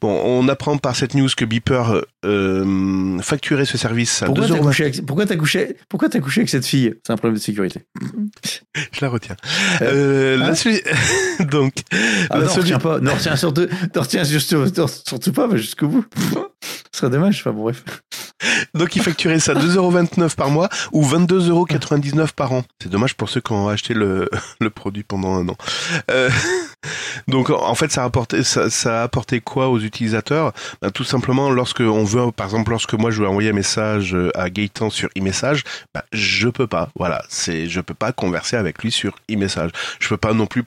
Bon, on apprend par cette news que Beeper euh, facturait ce service à Pourquoi 2 t'as euros. couché, avec... Pourquoi t'as couché... Pourquoi t'as couché avec cette fille? C'est un problème de sécurité. [laughs] Je la retiens. Euh, la Hein? [laughs] donc, Ah la non, solu- retiens pas. Non, retiens surtout, ne retiens surtout, surtout pas, mais jusqu'au bout. Ce serait dommage. Enfin, bref. Donc il facturait ça 2,29€ par mois ou 22,99€ par an. C'est dommage pour ceux qui ont acheté le, [laughs] le produit pendant un an. Euh, Donc en fait, ça a apporté, ça, ça a apporté quoi aux utilisateurs? Ben, Tout simplement, lorsque on veut, par exemple, lorsque moi je veux envoyer un message à Gaëtan sur e-message, ben, je peux pas. Voilà, c'est, je peux pas converser avec lui sur e-message. Je peux pas non plus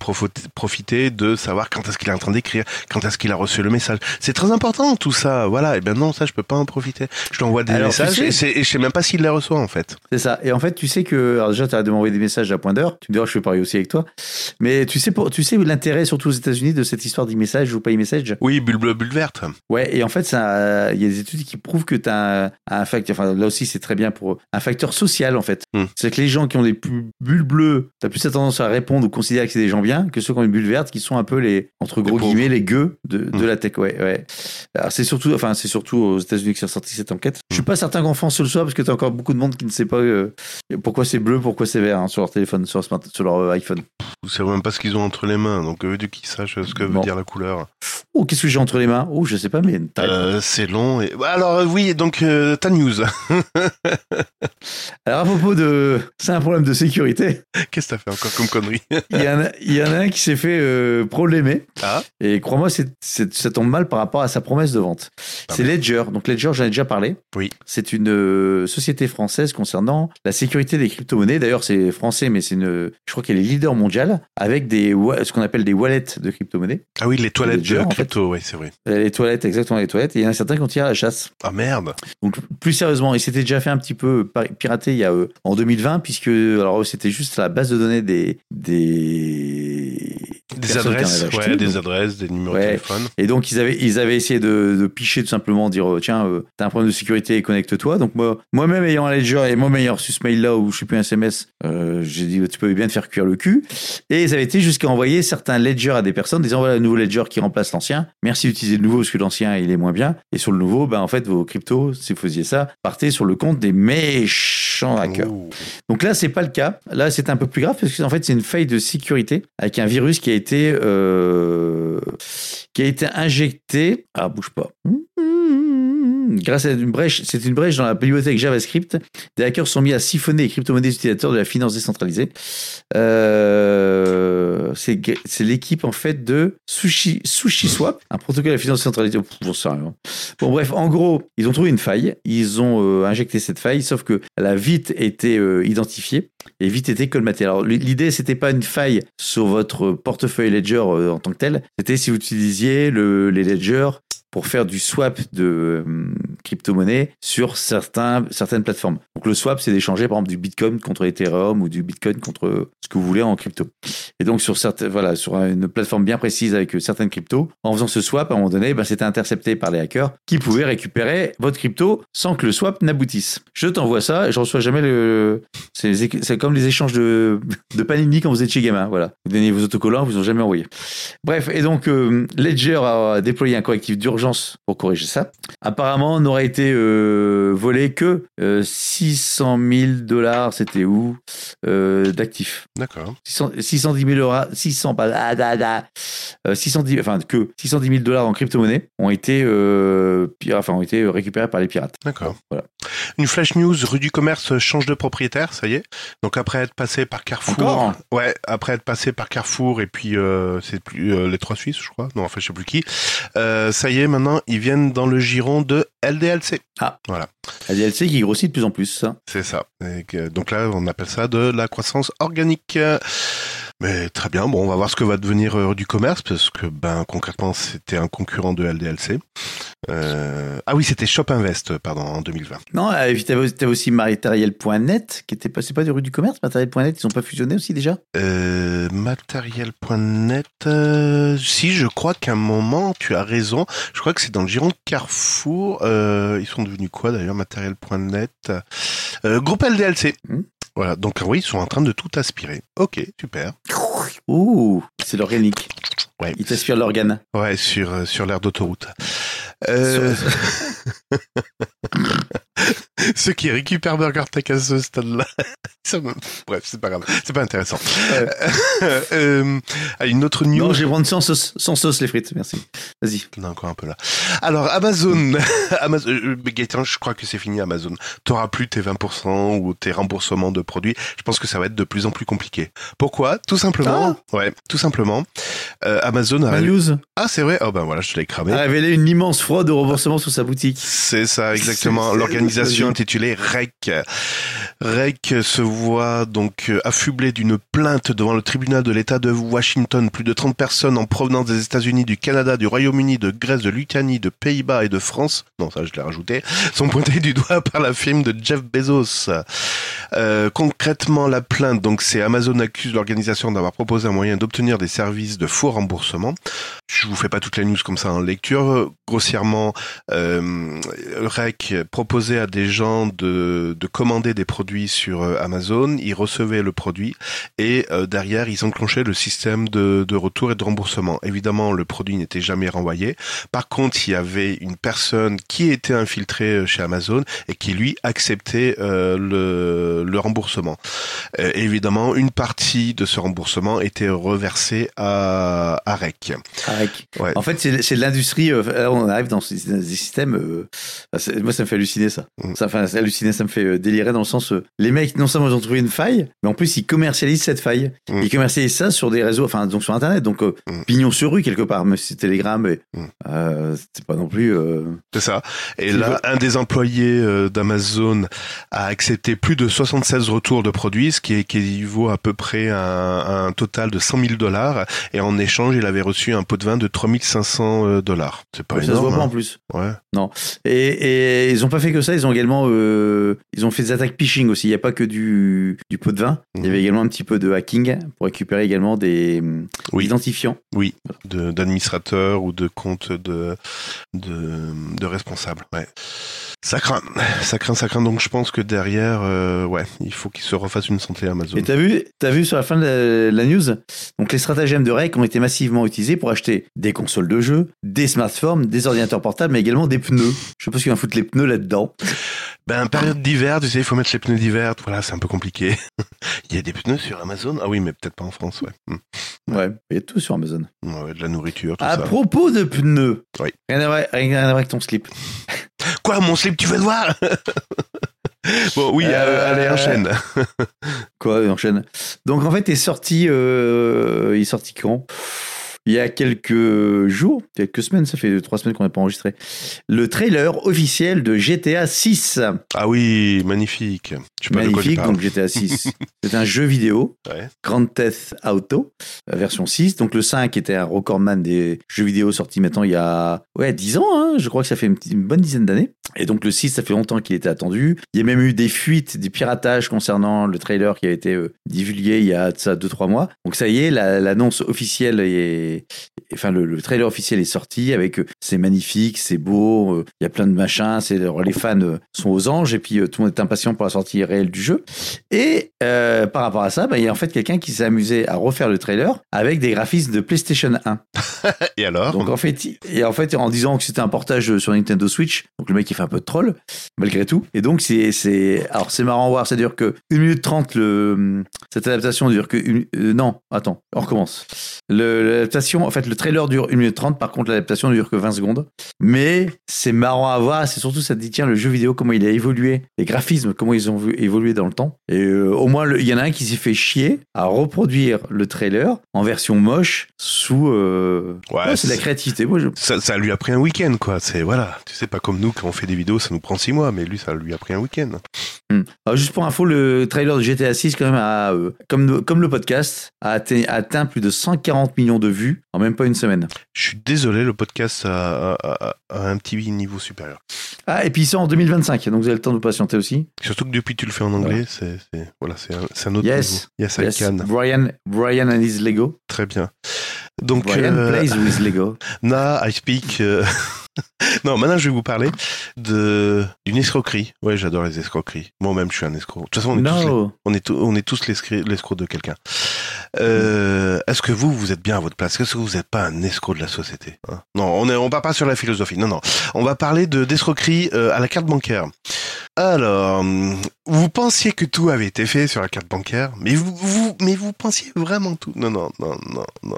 profiter, de savoir quand est-ce qu'il est en train d'écrire, quand est-ce qu'il a reçu le message. C'est très important tout ça. Voilà, et ben non, ça je peux pas en profiter. Je lui envoie des Alors, tu messages sais- et, je sais même pas s'il les reçoit en fait. C'est ça. Et en fait, tu sais que, alors déjà, tu as de m'envoyer des messages à point d'heure. Tu me diras, je fais pareil aussi avec toi. Mais tu sais, pour, tu sais l'intérêt, surtout aux États-Unis, de cette histoire d'e-message ou pas e-message Oui, bulle bleue, bulle verte. Ouais, et en fait, ça, il y a des études qui prouvent que tu as un, un facteur, enfin là aussi c'est très bien pour un facteur social en fait. Hmm. C'est que les gens qui ont des bulles bleues, tu as plus tendance à répondre ou considérer que c'est des gens bien que ceux qui ont une bulle verte qui sont un peu les, entre gros guillemets, les gueux de, de Hmm. la tech. Ouais, ouais. Alors c'est surtout, enfin c'est surtout aux États-Unis que c'est sorti cette enquête. Je suis pas certain qu'en France ce le soit parce que tu as encore beaucoup de monde qui ne sait pas euh, pourquoi c'est bleu, pourquoi c'est vert hein, sur leur téléphone, sur leur, sur leur euh, iPhone. Vous savez même pas ce qu'ils ont entre les mains, donc du qu'ils sachent ce que veut dire la couleur. Oh, qu'est-ce que j'ai entre les mains Oh, je sais pas, mais Euh, c'est long. Et... Alors euh, oui, donc euh, ta news. [laughs] Alors à propos de, c'est un problème de sécurité. Qu'est-ce que t'as fait encore comme connerie? Il y, en a, il y en a un qui s'est fait euh, problémer. Ah. Et crois-moi, ça tombe mal par rapport à sa promesse de vente. Ah c'est. Ledger. Donc Ledger, j'en ai déjà parlé. Oui. C'est une euh, société française concernant la sécurité des crypto-monnaies. D'ailleurs, c'est français, mais c'est une, je crois qu'elle est leader mondiale avec des, ce qu'on appelle des wallets de crypto-monnaies. Ah oui, les toilettes de en fait. crypto, oui, c'est vrai. Euh, Les toilettes, exactement les toilettes. Et il y en a certains qui ont tiré à la chasse. Ah merde. Donc plus sérieusement, il s'était déjà fait un petit peu pirater il y a euh, en 2020 puisque alors c'était juste la base de données des des Des adresses, ouais, des adresses, des numéros Ouais. de téléphone. Et donc ils avaient ils avaient essayé de, de picher tout simplement dire euh, tiens euh, t'as un problème de sécurité connecte-toi. Donc moi moi-même ayant un ledger et moi-même ayant reçu ce mail là où je suis plus un SMS, euh, j'ai dit tu peux bien te faire cuire le cul. Et ils avaient été jusqu'à envoyer certains ledgers à des personnes disant voilà le nouveau ledger qui remplace l'ancien. Merci d'utiliser le nouveau parce que l'ancien il est moins bien. Et sur le nouveau ben en fait vos cryptos si vous faisiez ça partez sur le compte des méchants hackers. Donc là, c'est pas le cas. Là, c'est un peu plus grave parce que en fait, c'est une faille de sécurité avec un virus qui a été euh, qui a été injecté. Ah, bouge pas. Grâce à une brèche, c'est une brèche dans la bibliothèque JavaScript. Des hackers sont mis à siphonner les crypto-monnaies utilisateurs de la finance décentralisée. Euh, c'est l'équipe en fait de Sushi, SushiSwap, un protocole de finance décentralisée. Rien. Bon bref, en gros, ils ont trouvé une faille, ils ont euh, injecté cette faille, sauf que elle a vite été euh, identifiée et vite été colmatée. Alors l'idée, c'était pas une faille sur votre portefeuille Ledger en tant que tel, c'était si vous utilisiez le, les Ledger pour faire du swap de euh, crypto-monnaie sur certains, certaines plateformes. Donc le swap, c'est d'échanger par exemple du Bitcoin contre Ethereum ou du Bitcoin contre ce que vous voulez en crypto. Et donc sur certaines, voilà, sur une plateforme bien précise avec certaines cryptos, en faisant ce swap, à un moment donné, ben, c'était intercepté par les hackers qui pouvaient récupérer votre crypto sans que le swap n'aboutisse. Je t'envoie ça, et je reçois jamais le. C'est comme les échanges de, [laughs] de Panini quand vous êtes chez Gamin. Voilà, vous donnez vos autocollants, vous ont jamais envoyé. Bref, et donc euh, Ledger a déployé un correctif d'urgence pour corriger ça. Apparemment, n'aurait été euh, volé que euh, 600 000 dollars, c'était où euh, d'actifs. D'accord. 600 610 000 euros, 600, pas, ah, da, da, euh, 610, enfin que 610 000 dollars en crypto-monnaie ont été, euh, pira- enfin, ont été récupérés par les pirates. D'accord. Voilà. Une flash news, rue du commerce change de propriétaire, ça y est. Donc après être passé par Carrefour. Encore Ouais, après être passé par Carrefour et puis euh, c'est plus euh, les trois Suisses, je crois. Non, enfin je sais plus qui. Euh, ça y est, maintenant ils viennent dans le giron de LDLC. La DLC qui grossit de plus en plus. C'est ça. Et que- donc là, on appelle ça de la croissance organique. Mais très bien. Bon, on va voir ce que va devenir euh, du commerce parce que ben concrètement, c'était un concurrent de LDLC. Euh, Ah oui, c'était Shop Invest, pardon, en 2020. Non, euh, puis t'avais t'avais aussi matériel.net qui était pas, c'est pas du rue du commerce, matériel.net, ils ont pas fusionné aussi déjà? Euh, matériel.net. si, je crois qu'à un moment, tu as raison. Je crois que c'est dans le giron de Carrefour. Ils sont devenus quoi d'ailleurs, matériel.net Groupe LDLC. Hmm. Voilà, donc oui, ils sont en train de tout aspirer. Ok, super. Ouh, c'est l'organique. Ouais, Ils t'aspirent l'organe. ouais sur, euh, sur l'aire d'autoroute. Euh, [laughs] [laughs] [laughs] Ceux qui récupèrent Burger Tech à ce stade-là. [laughs] Me- Bref, c'est pas grave. C'est pas intéressant. Euh, ah, [laughs] une autre news. Non, je vais prendre sans sauce, sans sauce les frites, merci. Vas-y. On est encore un peu là. Alors, Amazon. Amazon euh, Gaëtan, je crois que c'est fini, Amazon. T'auras plus tes 20% ou tes remboursements de produits. Je pense que ça va être de plus en plus compliqué. Pourquoi? Tout simplement. Ouais, tout simplement. Euh, Amazon a. News Ah, c'est vrai? Oh ben voilà, je te l'ai cramé. a révélé une immense fraude au remboursement sur sa boutique. C'est ça, exactement. L'organisation vas-y. intitulée REC. REC se voit donc euh, affublée d'une plainte devant le tribunal de l'État de Washington. Plus de 30 personnes en provenance des États-Unis, du Canada, du Royaume-Uni, de Grèce, de Lituanie, de Pays-Bas et de France, non ça je l'ai rajouté, sont pointées du doigt par la firme de Jeff Bezos. Euh, concrètement, la plainte, donc c'est Amazon accuse l'organisation d'avoir proposé un moyen d'obtenir des services de faux remboursement. Je vous fais pas toute la news comme ça en lecture. Grossièrement, euh, REC proposait à des gens de, de commander des produits sur euh, Amazon, ils recevaient le produit et euh, derrière ils enclenchaient le système de, de retour et de remboursement. Évidemment, le produit n'était jamais renvoyé. Par contre, il y avait une personne qui était infiltrée euh, chez Amazon et qui lui acceptait euh, le, le remboursement. Euh, évidemment, une partie de ce remboursement était reversée à, à REC. Arec. Ouais. En fait, c'est l'industrie. euh, on arrive dans des systèmes. euh, c'est- moi, ça me fait halluciner ça. Mm. ça enfin, halluciner, ça me fait euh, délirer dans le sens. les mecs, non seulement ils ont trouvé une faille, mais en plus ils commercialisent cette faille. Mm. Ils commercialisent ça sur des réseaux, enfin donc sur Internet, donc Mm. pignon sur rue quelque part. Si c'est Telegram, et, c'est pas non plus. C'est ça. Et là, un des employés d'Amazon a accepté plus de 76 retours de produits, ce qui équivaut à peu près à un, un total de 100 000 dollars. Et en échange, il avait reçu un pot de vin de 3500 euh, dollars. C'est pas ça se voit énorme. pas en hein. plus. Ouais. Et, et ils ont pas fait que ça, ils ont également euh, ils ont fait des attaques phishing aussi. Il n'y a pas que du, du pot de vin. Il y Mhm. avait également un petit peu de hacking pour récupérer également des Oui. identifiants. De- D'administrateurs ou de comptes de, de, de responsables. Ouais. Ça craint. Ça craint, ça craint. Donc je pense que derrière, euh, ouais, il faut qu'il se refasse une santé Amazon. Et t'as vu, t'as vu sur la fin de la, news, donc les stratagèmes de REC ont été massivement utilisés pour acheter des consoles de jeux, des smartphones, des ordinateurs portables, mais également des pneus. Je sais pas ce qu'ils vont foutre les pneus là-dedans. Ben, période d'hiver, tu sais, il faut mettre les pneus d'hiver. Voilà, c'est un peu compliqué. [laughs] il y a des pneus sur Amazon? Ah oui, mais peut-être pas en France, ouais. Hmm. Ouais, il y a tout sur Amazon. Ouais, de la nourriture, tout À ça. propos de pneus, Oui. rien, à voir, rien à voir avec ton slip. [laughs] Quoi, mon slip, tu veux le voir? [laughs] Bon, oui, euh, Euh, allez, enchaîne. Quoi, enchaîne. Donc en fait, il est sorti, euh, il est sorti quand? Il y a quelques jours, quelques semaines, ça fait trois semaines qu'on n'a pas enregistré, le trailer officiel de GTA 6. Ah oui, magnifique. Je sais pas de quoi tu Magnifique, donc GTA 6. [laughs] C'est un jeu vidéo, Ouais. Grand Theft Auto, version 6. Donc le 5 était un recordman des jeux vidéo sortis maintenant il y a ouais, 10 ans, hein. je crois que ça fait une, bonne dizaine d'années. Et donc le 6, ça fait longtemps qu'il était attendu. Il y a même eu des fuites, des piratages concernant le trailer qui a été euh, divulgué il y a de ça 2-3 mois. Donc ça y est, la- l'annonce officielle est... Enfin, le, le trailer officiel est sorti avec euh, c'est magnifique, c'est beau, euh, il y a plein de machins, c'est les fans euh, sont aux anges et puis tout le monde est impatient pour la sortie réelle du jeu. Et euh, par rapport à ça, bah, il y a en fait quelqu'un qui s'est amusé à refaire le trailer avec des graphismes de PlayStation 1. [laughs] Et alors? Donc en fait, et en fait en disant que c'était un portage sur Nintendo Switch, donc le mec il fait un peu de troll malgré tout. Et donc c'est c'est alors c'est marrant à voir, ça dure que 1 minute 30 le cette adaptation dure que une, euh, non, attends, on recommence. Le- L'adaptation en fait le trailer dure 1 minute 30, par contre l'adaptation ne dure que 20 secondes. Mais c'est marrant à voir, c'est surtout ça te dit tiens le jeu vidéo comment il a évolué, les graphismes comment ils ont vu- évolué dans le temps. Et euh, au moins il y en a un qui s'est fait chier à reproduire le trailer en version moche sous euh, Ouais, ouais, c'est de la créativité. Moi, je- ça, ça lui a pris un week-end, quoi. C'est voilà. Tu sais pas comme nous quand on fait des vidéos, ça nous prend six mois, mais lui, ça lui a pris un week-end. Hmm. Alors, juste pour info, le trailer de GTA 6, quand même, a, euh, comme, comme le podcast, a atteint, a atteint plus de 140 millions de vues en même pas une semaine. Je suis désolé, le podcast a, a- a- a un petit niveau supérieur. Ah, et puis il sort en 2025, donc vous avez le temps de patienter aussi. Surtout que depuis que tu le fais en anglais, c'est c'est- voilà, c'est un, autre Yes. niveau. Yes, I Yes, can. Brian, Brian and his Lego. Très bien. Donc, Brian euh, plays with Lego. [laughs] now I speak. euh, [laughs] [laughs] non, maintenant je vais vous parler de d'une escroquerie. Ouais, j'adore les escroqueries. Moi-même, je suis un escroc. De toute façon, on est tous, les- on est, on est tous l'escroc de quelqu'un. Euh, Est-ce que vous, vous êtes bien à votre place? Est-ce que vous n'êtes pas un escroc de la société? Hein? Non, on est, on part pas sur la philosophie. Non, non. On va parler de d'escroquerie euh, à la carte bancaire. Alors, vous pensiez que tout avait été fait sur la carte bancaire, mais vous, vous, mais vous pensiez vraiment tout Non, non, non, non, non, non.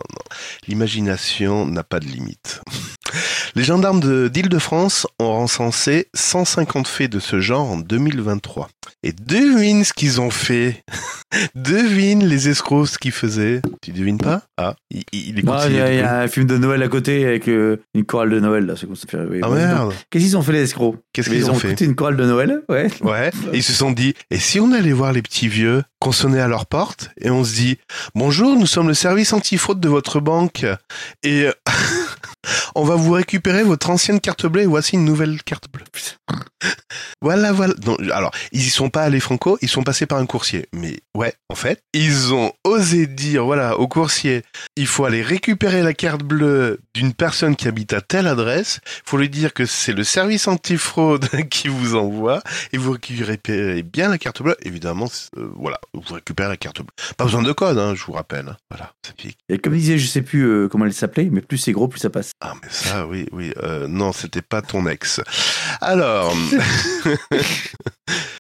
L'imagination n'a pas de limite. [laughs] Les gendarmes de- d'Île-de-France ont recensé 150 faits de ce genre en 2023. Et devine ce qu'ils ont fait. [laughs] devine les escrocs ce qu'ils faisaient. Tu devines pas? Ah, il, il est Ah, Il y, a- y un film de Noël à côté avec euh, une chorale de Noël. Là, c'est comme ça fait. oui, Ah merde Qu'est-ce qu'ils ont fait les escrocs? Qu'est-ce qu'ils Ils ont ont fait? écouté une chorale de Noël, ouais. Ouais, et ils se sont dit, et si on allait voir les petits vieux, qu'on sonnait à leur porte, et on se dit, bonjour, nous sommes le service antifraude de votre banque, et [laughs] on va vous récupérer votre ancienne carte bleue, et voici une nouvelle carte bleue. [laughs] Voilà, voilà. Alors, ils y sont pas allés franco, ils sont passés par un coursier. Mais ouais, en fait, ils ont osé dire, voilà, au coursier, il faut aller récupérer la carte bleue d'une personne qui habite à telle adresse, faut lui dire que c'est le service antifraude [laughs] qui vous envoie, et vous récupérez bien la carte bleue. Évidemment, euh, voilà, vous récupérez la carte bleue. Pas besoin de code, hein, je vous rappelle. hein. Voilà, ça pique. Et comme disait, je sais plus euh, comment elle s'appelait, mais plus c'est gros, plus ça passe. Ah, mais ça, oui, oui. euh, non, c'était pas ton ex. Alors. [laughs]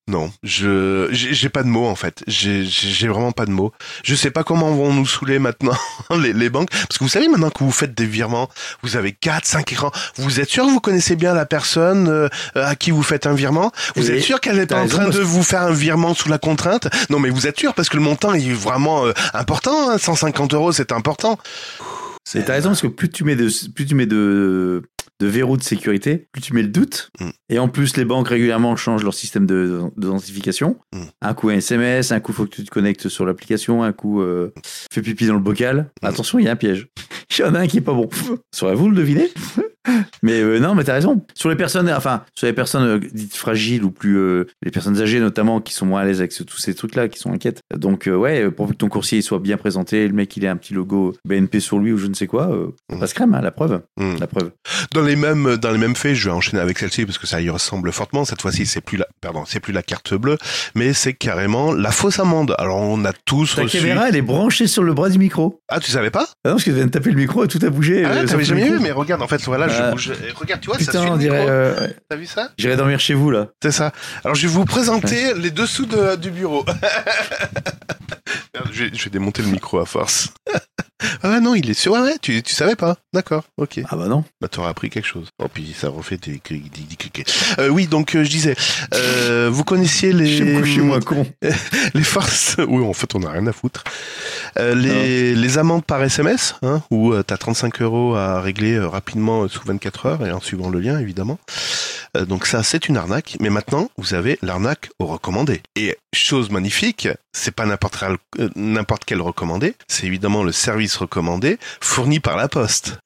non, je j'ai pas de mots en fait. J'ai vraiment pas de mots. Je sais pas comment vont nous saouler maintenant [laughs] les, les banques. Parce que vous savez maintenant que vous faites des virements, vous avez 4, 5 écrans. Vous êtes sûr que vous connaissez bien la personne euh, à qui vous faites un virement? Vous Et êtes sûr qu'elle n'est pas en train de vous faire un virement sous la contrainte? Non, mais vous êtes sûr parce que le montant est vraiment euh, important. hein, 150 euros, c'est important. T'as raison, parce que plus tu mets de, plus tu mets de, de verrous de sécurité, plus tu mets le doute. Mm. Et en plus, les banques régulièrement changent leur système de- d'identification. Mm. Un coup un SMS, un coup faut que tu te connectes sur l'application, un coup euh, fais pipi dans le bocal. Mm. Attention, il y a un piège. [laughs] Il y en a un qui est pas bon. Saurez-vous le deviner [laughs] Mais euh, non, mais t'as raison. Sur les personnes, enfin, sur les personnes euh, dites fragiles ou plus, euh, les personnes âgées notamment, qui sont moins à l'aise avec ce- tous ces trucs-là, qui sont inquiètes. Donc ouais, pourvu que ton coursier il soit bien présenté, le mec il ait un petit logo BNP sur lui ou je ne sais quoi, Mm. passe crème, hein, la preuve, Hmm. la preuve. Dans les mêmes dans les mêmes faits, je vais enchaîner avec celle-ci parce que ça y ressemble fortement. Cette fois-ci, c'est plus la pardon, c'est plus la carte bleue, mais c'est carrément la fausse amende. Alors on a tous Ta reçu. caméra, elle est branchée sur le bras du micro. Ah, tu savais pas? Ah non, parce que tu viens de taper le micro et tout a bougé. Ah, ouais, t'avais jamais vu, mais regarde, en fait, voilà, Bouge. et Regarde, tu vois, ça suit Putain, le on dirait. micro. euh. T'as vu ça? J'irai dormir chez vous là. C'est ça. Alors je vais vous présenter les dessous de- du bureau. [laughs] Merde, je, vais, je vais démonter le micro à force. [laughs] ah ouais, non, il est sur. Ah ouais, tu, tu savais pas. D'accord, ok. Ah bah non. Bah, t'auras appris quelque chose. Oh, puis ça refait des. Euh, oui, donc euh, je disais, euh, vous connaissiez les Je moi con. [laughs] les forces. Oui, en fait, on n'a rien à foutre. Euh, les, les amendes par SMS, hein, où t'as 35 euros à régler rapidement sous 24 heures et en suivant le lien, évidemment. Donc ça, c'est une arnaque. Mais maintenant, vous avez l'arnaque au recommandé. Et chose magnifique, c'est pas n'importe quel, euh, n'importe quel recommandé. C'est évidemment le service recommandé fourni par la Poste.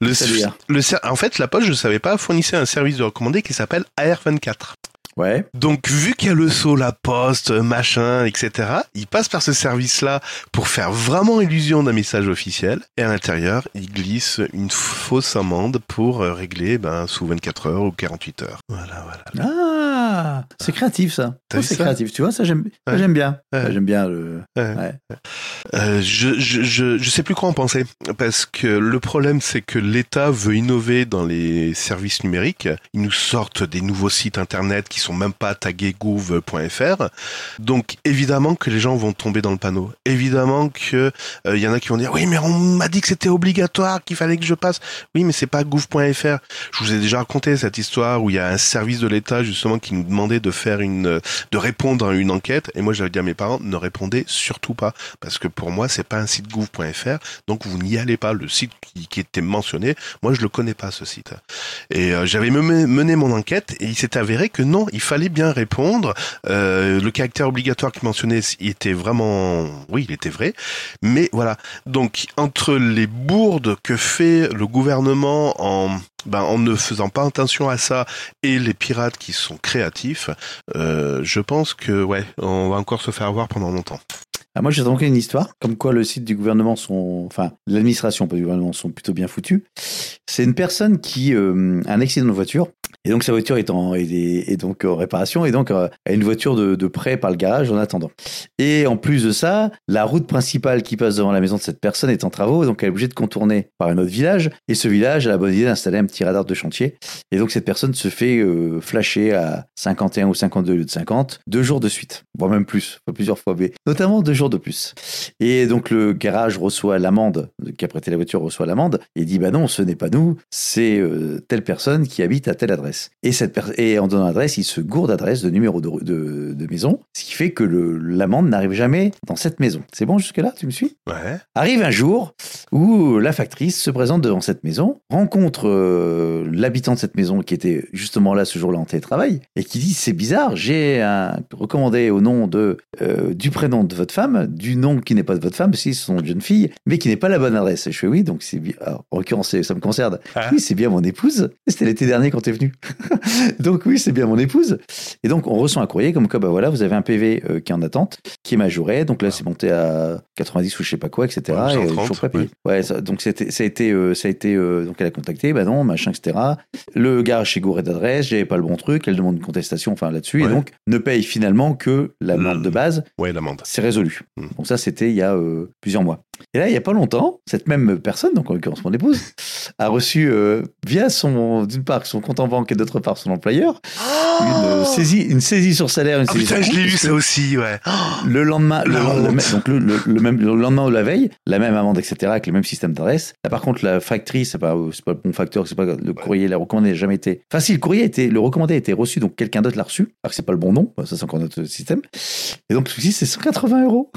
Le, le en fait, la Poste, je savais pas, fournissait un service de recommandé qui s'appelle AR24. Ouais. Donc, vu qu'il y a le saut, la poste, machin, etc., il passe par ce service-là pour faire vraiment illusion d'un message officiel. Et à l'intérieur, il glisse une fausse amende pour euh, régler ben, sous 24 heures ou 48 heures. Voilà, voilà. Ah, c'est créatif ça. Oh, c'est créatif. Tu vois, ça j'aime, ça, Ouais. j'aime bien. Ouais. J'aime bien le. Ouais. Euh, je, je, je, je sais plus quoi en penser. Parce que le problème, c'est que l'État veut innover dans les services numériques. Ils nous sortent des nouveaux sites internet qui sont même pas tagués gouv.fr. Donc, évidemment que les gens vont tomber dans le panneau. Évidemment que euh, il y en a qui vont dire oui, mais on m'a dit que c'était obligatoire, qu'il fallait que je passe. Oui, mais c'est pas gouv.fr. Je vous ai déjà raconté cette histoire où il y a un service de l'État justement qui nous demandait de faire une, de répondre à une enquête. Et moi, j'avais dit à mes parents ne répondez surtout pas parce que pour moi, c'est pas un site gouv.fr, donc vous n'y allez pas. Le site qui, qui était mentionné, moi, je le connais pas ce site. Et euh, j'avais mené mon enquête et il s'est avéré que non, il fallait bien répondre. Euh, le caractère obligatoire qui mentionnait, il était vraiment, oui, il était vrai. Mais voilà. Donc entre les bourdes que fait le gouvernement en ben, en ne faisant pas attention à ça et les pirates qui sont créatifs, euh, je pense que ouais, on va encore se faire avoir pendant longtemps. Ah, moi, j'ai rencontré une histoire, comme quoi le site du gouvernement enfin, l'administration, pas du gouvernement, sont plutôt bien foutus. C'est une personne qui euh, a un accident de voiture et donc sa voiture est en est, donc en réparation et donc euh, a une voiture de, de prêt par le garage en attendant. Et en plus de ça, la route principale qui passe devant la maison de cette personne est en travaux, donc elle est obligée de contourner par un autre village. Et ce village a la bonne idée d'installer un petit radar de chantier. Et donc cette personne se fait euh, flasher à 51 ou 52 lieu de 50 deux jours de suite, voire même plus, plusieurs fois, mais notamment deux jours de plus. Et donc le garage reçoit l'amende, qui a prêté la voiture reçoit l'amende et dit bah non, ce n'est pas nous, c'est euh, telle personne qui habite à telle adresse. Et, cette et en donnant l'adresse, il se gourde d'adresse, de numéro de, de, de, maison, ce qui fait que l'amende n'arrive jamais dans cette maison. C'est bon jusque-là Tu me suis? Ouais. Arrive un jour où la factrice se présente devant cette maison, rencontre euh, l'habitant de cette maison qui était justement là ce jour-là en télétravail, et qui dit c'est bizarre, j'ai recommandé au nom de euh, du prénom de votre femme, du nom qui n'est pas de votre femme, si c'est son jeune fille, mais qui n'est pas la bonne adresse. Et je fais oui, donc c'est bien. Alors, en l'occurrence, ça me concerne. Ah. Oui, c'est bien mon épouse. C'était l'été dernier quand tu es venu. [laughs] donc oui, c'est bien mon épouse. Et donc on reçoit un courrier comme quoi, bah voilà, vous avez un PV euh, qui est en attente, qui est majoré. Donc là, c'est monté à 90 ou je sais pas quoi, etc. Ouais, et 130, toujours pas. Ouais, ça, donc c'était, ça a été, euh, ça a été, euh, donc elle a contacté, bah non, machin, etc. Le garage chez gouré d'adresse, j'avais pas le bon truc, elle demande une contestation, enfin là-dessus, Ouais. et donc ne paye finalement que l'amende de base. Ouais, l'amende. C'est résolu. Mm. Donc ça, c'était il y a plusieurs mois. Et là, il y a pas longtemps, cette même personne, donc en l'occurrence mon épouse, a reçu euh, via son, d'une part son compte en banque et d'autre part son employeur, une euh, saisie, une saisie sur salaire, une Oh saisie putain, sur je l'ai lu ça aussi, ouais. le lendemain, le, le- donc le, le- le même, le lendemain ou la veille, la même amende, etc., avec le même système d'adresse. Là, par contre, la factrice, c'est pas, c'est pas le bon facteur, c'est pas le courrier, la recommandé n'a jamais été. Enfin, si le courrier a été, le recommandé a été reçu, donc quelqu'un d'autre l'a reçu, alors que c'est pas le bon nom, ça c'est encore notre système. Et donc, le souci, c'est 180 euros.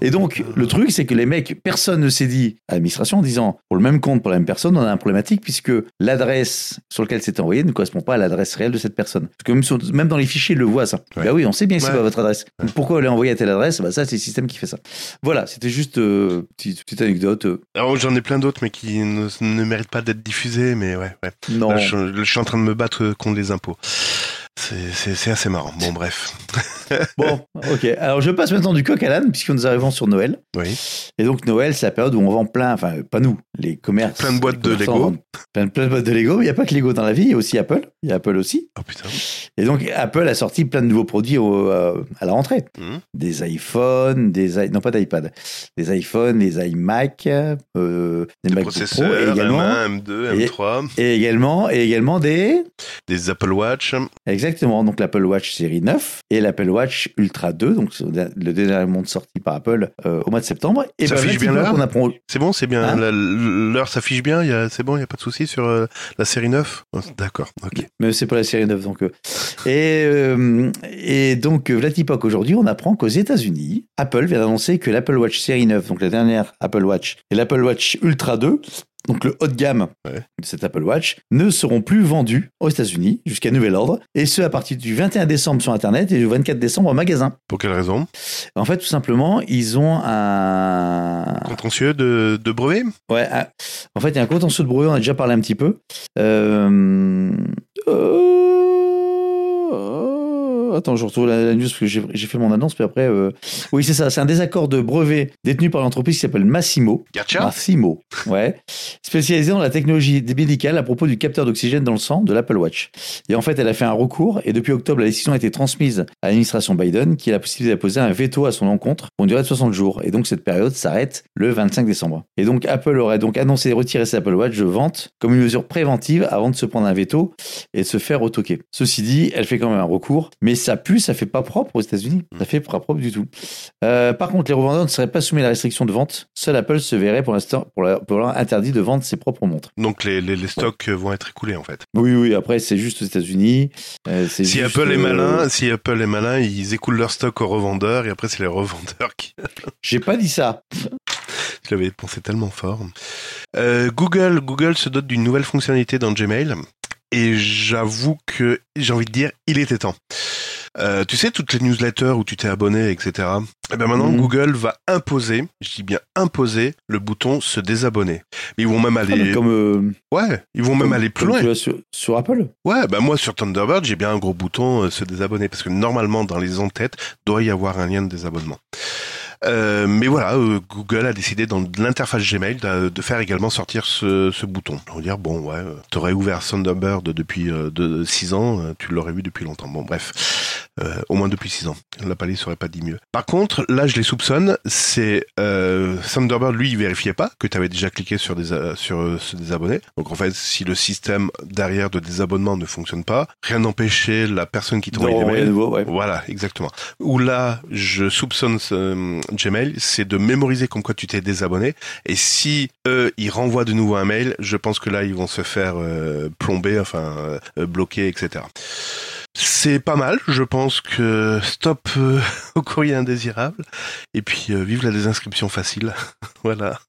Et donc, le truc, c'est que les mecs, personne ne s'est dit à l'administration en disant, pour le même compte, pour la même personne, on a un problématique puisque l'adresse sur laquelle c'était envoyé ne correspond pas à l'adresse réelle de cette personne. Parce que même, dans les fichiers, ils le voit ça. Ouais. Bah oui, on sait bien que c'est Ouais. pas votre adresse. Pourquoi elle est envoyée à telle adresse? Bah ça, c'est le système qui fait ça. Voilà, c'était juste euh, petite, petite anecdote. euh, Alors, j'en ai plein d'autres, mais qui ne, ne méritent pas d'être diffusés, mais ouais, non. Là, je, je suis en train de me battre contre les impôts. C'est- C'est c'est assez marrant. Bon, bref. [laughs] Bon, ok. Alors, je passe maintenant du coq à l'âne, puisque nous arrivons sur Noël. Oui. Et donc, Noël, c'est la période où on vend plein, enfin, pas nous, les commerces. Plein de boîtes de Lego. vendent Plein, plein de boîtes de Lego. mais Il n'y a pas que Lego dans la vie, il y a aussi Apple. Il y a Apple aussi. Oh putain. Et donc, Apple a sorti plein de nouveaux produits au- euh, à la rentrée. Mhm. Des iPhones, des i- non pas d'iPad, des iPhones, des iMac, euh, des Des MacBook Pro, et également, M1, M2, et- M3, et également, et également des, des Apple Watch. exactement, donc l'Apple Watch série 9 et l'Apple Watch Ultra 2, donc le dernier monde sorti par Apple euh, au mois de septembre. Et Ça ben, affiche bien l'heure apprend. C'est bon, c'est bien. Hein L'heure s'affiche bien. il y a- C'est bon, il n'y a pas de souci sur euh, la série 9 Oh, D'accord, ok. Mais c'est pas la série 9 donc. euh. Et, et donc, Vlatipoc, aujourd'hui, on apprend qu'aux États-Unis, Apple vient d'annoncer que l'Apple Watch série 9, donc la dernière Apple Watch, et l'Apple Watch Ultra 2, donc le haut de gamme Ouais. de cette Apple Watch, ne seront plus vendus aux États-Unis jusqu'à nouvel ordre, et ce à partir du 21 décembre sur Internet et du 24 décembre en magasin. Pour quelle raison? En fait, tout simplement, ils ont un, Contentieux de, de brevet Ouais, ah, en fait, il y a un contentieux de brevet, on a déjà parlé un petit peu. Euh... euh, Attends, je retrouve la, la news parce que j'ai fait mon annonce, puis après. euh, Oui, c'est ça, c'est un désaccord de brevet détenu par l'entreprise qui s'appelle Massimo. Massimo, ouais. Spécialisée dans la technologie médicale à propos du capteur d'oxygène dans le sang de l'Apple Watch. Et en fait, elle a fait un recours et depuis octobre, la décision a été transmise à l'administration Biden qui a la possibilité d'apposer un veto à son encontre pour une durée de 60 jours. Et donc, cette période s'arrête le 25 décembre. Et donc, Apple aurait donc annoncé retirer ses Apple Watch de vente comme une mesure préventive avant de se prendre un veto et de se faire retoquer. Ceci dit, elle fait quand même un recours, mais ça pue, ça fait pas propre aux États-Unis. Ça fait pas propre du tout. Euh, par contre, les revendeurs ne seraient pas soumis à la restriction de vente. Seul Apple se verrait pour l'instant pour, la- pour leur interdit de vendre ses propres montres. Donc les, les, les stocks vont être écoulés en fait. Oui, oui. Après, c'est juste aux États-Unis. Euh, Si juste, Apple est euh, malin, si Apple est malin, ils écoulent leur stock aux revendeurs et après c'est les revendeurs qui. [laughs] J'ai pas dit ça. Je l'avais pensé tellement fort. Euh, Google, Google se dote d'une nouvelle fonctionnalité dans Gmail et j'avoue que j'ai envie de dire, il était temps. Euh, tu sais, toutes les newsletters où tu t'es abonné, etc. Eh ben maintenant, Mhm. Google va imposer, je dis bien imposer, le bouton se désabonner. Mais ils vont même Ah, aller, comme, euh, ouais, ils vont même aller plus loin. sur, sur Apple. Ouais, bah moi sur Thunderbird, j'ai bien un gros bouton euh, se désabonner parce que normalement dans les en-têtes doit y avoir un lien de désabonnement. Euh, mais voilà, euh, Google a décidé dans l'interface Gmail de, de faire également sortir ce, ce bouton. On va dire bon ouais, euh, t'aurais ouvert Thunderbird depuis euh, de 6 ans, tu l'aurais vu depuis longtemps. Bon bref, euh, au moins depuis 6 ans. La palais serait pas dit mieux. Par contre, là je les soupçonne, c'est euh, Thunderbird lui il vérifiait pas que tu avais déjà cliqué sur des euh, sur euh, se désabonner. Donc en fait, si le système derrière de désabonnement ne fonctionne pas, rien n'empêchait la personne qui t'envoie à mails nouveau, ouais. voilà, exactement. Où là, je soupçonne ce, euh, Gmail, c'est de mémoriser comme quoi tu t'es désabonné. Et si eux, ils renvoient de nouveau un mail, je pense que là, ils vont se faire euh, plomber, enfin euh, bloquer, etc. C'est pas mal, je pense que stop euh, [laughs] au courrier indésirable. Et puis euh, vive la désinscription facile. [laughs] voilà.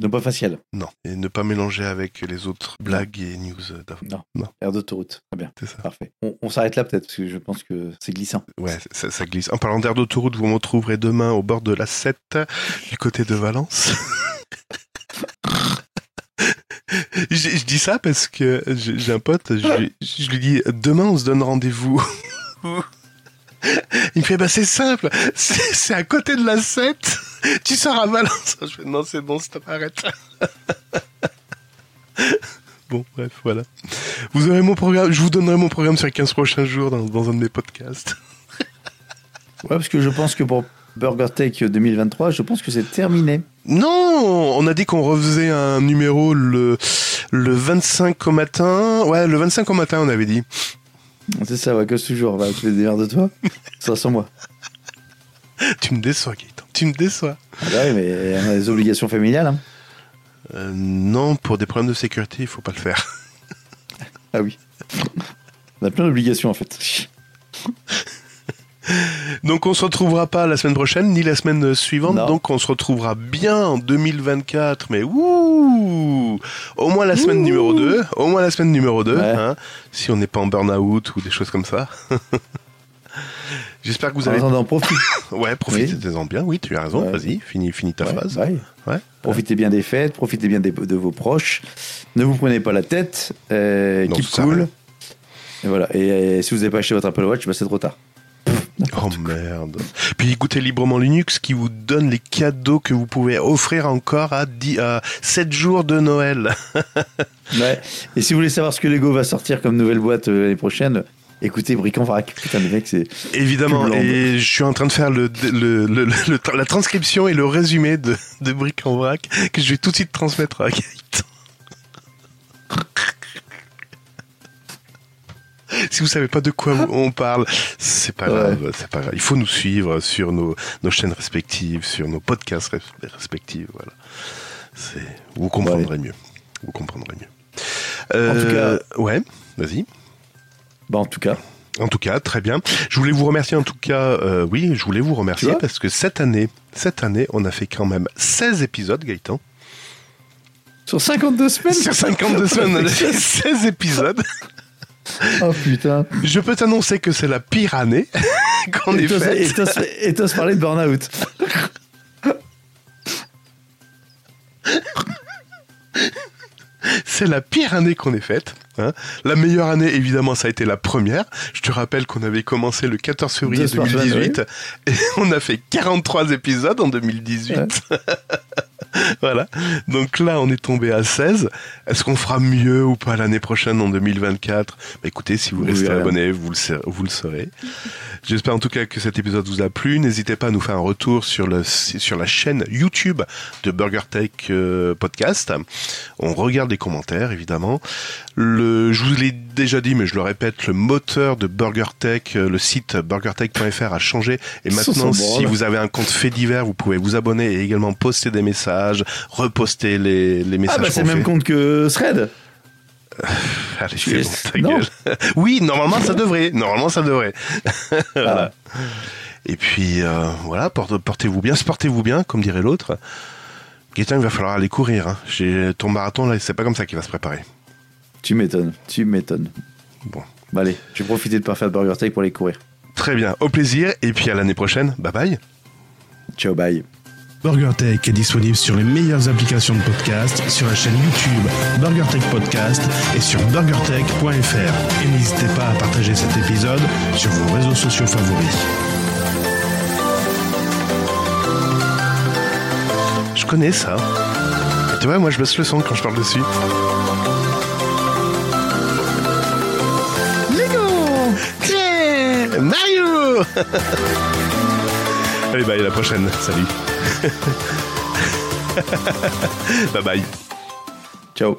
Non, pas facial. Non. Et ne pas mélanger avec les autres blagues et news. euh, d'avant. Non. Non. Air d'autoroute. Très bien. C'est ça. Parfait. On, on s'arrête là peut-être parce que je pense que c'est glissant. Ouais, ça, ça glisse. En parlant d'air d'autoroute, vous me retrouverez demain au bord de la 7, du côté de Valence. [laughs] je, dis ça parce que j'ai un pote, je, lui- dis demain on se donne rendez-vous. [laughs] Il me fait bah c'est simple, c'est c'est à côté de la 7. Tu sors à Valence. Je fais non c'est bon, stop, arrête. [laughs] Bon, bref, voilà. Vous aurez mon programme, je vous donnerai mon programme sur les 15 prochains jours dans, dans un de mes podcasts. Ouais, parce que je pense que pour Burger Tech 2023, je pense que c'est terminé. Non, on a dit qu'on refaisait un numéro le, le 25 au matin. Ouais, le 25 au matin, on avait dit. C'est ça, ouais, que toujours. Va, tu merdes de toi. [laughs] Ça sans moi. Tu me déçois, Gaëtan. Tu me déçois. Ah bah oui, mais on a des obligations familiales. hein. Euh, non, pour des problèmes de sécurité, il faut pas le faire. Ah oui. On a plein d'obligations en fait. [laughs] Donc on se retrouvera pas la semaine prochaine, ni la semaine suivante. Non. Donc on se retrouvera bien en 2024. Mais ouh Au moins la semaine numéro 2. Au moins la semaine numéro 2. Ouais. Hein, si on n'est pas en burn-out ou des choses comme ça. [laughs] J'espère que vous En avez... attendant, profitez. [laughs] Ouais, profitez-en bien. Oui, tu as raison. Ouais. Vas-y, finis, finis ta Ouais, phrase. ouais. Profitez bien des fêtes, profitez bien des- de vos proches. Ne vous prenez pas la tête. Euh, Non, keep cool. Et voilà. Et euh, si vous n'avez pas acheté votre Apple Watch, bah, c'est trop tard. Oh merde. Puis écoutez librement Linux qui vous donne les cadeaux que vous pouvez offrir encore à, 10, à 7 jours de Noël. [laughs] Ouais. Et si vous voulez savoir ce que Lego va sortir comme nouvelle boîte euh, l'année prochaine, écoutez Brick en vrac. Putain, c'est. Évidemment, et je suis en train de faire le, le, le- le- la transcription et le résumé de, de Brick en Vrac que je vais tout de suite transmettre à Gaëtan. [laughs] [laughs] Si vous savez pas de quoi on parle, c'est pas Ouais. grave, c'est pas grave. Il faut nous suivre sur nos, nos chaînes respectives, sur nos podcasts res- respectifs, voilà. C'est, vous comprendrez mieux. Vous comprendrez mieux. En tout Euh, ouais, vas-y. Bah, en tout cas, En tout cas, très bien. Je voulais vous remercier en tout cas, euh, oui, je voulais vous remercier parce que cette année, cette année, on a fait quand même 16 épisodes, Gaëtan. sur 52 semaines. Sur 52 semaines, on a fait [laughs] 16 épisodes. [laughs] Oh putain. Je peux t'annoncer que c'est la pire année [laughs] qu'on ait faite. Et t'oses parler de burn-out. [laughs] C'est la pire année qu'on ait faite. hein. La meilleure année, évidemment, ça a été la première. Je te rappelle qu'on avait commencé le 14 février Deux semaines, 2018 et on a fait 43 épisodes en 2018. Ouais. [laughs] voilà. Donc là, on est tombé à 16. Est-ce qu'on fera mieux ou pas l'année prochaine en 2024 bah, Écoutez, si vous restez abonné, vous le, sa- vous le saurez. J'espère en tout cas que cet épisode vous a plu. N'hésitez pas à nous faire un retour sur, le, sur la chaîne YouTube de BurgerTech euh, Podcast. On regarde les commentaires, évidemment. Le, je vous l'ai déjà dit, mais je le répète, le moteur de BurgerTech, euh, le site burgertech.fr a changé. Et maintenant, si vous avez un compte fait divers, vous pouvez vous abonner et également poster des messages, reposter les, les messages Ah bah c'est le même compte que Thread. Allez, Tu c'est es- bon, ta non. gueule. [laughs] oui, normalement, ça devrait. Normalement, ça devrait. [laughs] Voilà. Et puis, euh, voilà, porte- portez-vous bien, sportez-vous bien, comme dirait l'autre. Gaëtan, il va falloir aller courir. Hein. Ton marathon, là, c'est pas comme ça qu'il va se préparer. Tu m'étonnes, tu m'étonnes. Bon. Bah allez, je vais profiter de pas faire de Burger Tech pour aller courir. Très bien, au plaisir, et puis à l'année prochaine. Bye bye. Ciao, bye. BurgerTech est disponible sur les meilleures applications de podcast, sur la chaîne YouTube BurgerTech Podcast et sur burgertech.fr. Et n'hésitez pas à partager cet épisode sur vos réseaux sociaux favoris. reconnais ça. Et tu vois, moi je baisse le son quand je parle dessus. Mario [laughs] Allez, bye, à la prochaine. Salut. [laughs] bye bye. Ciao.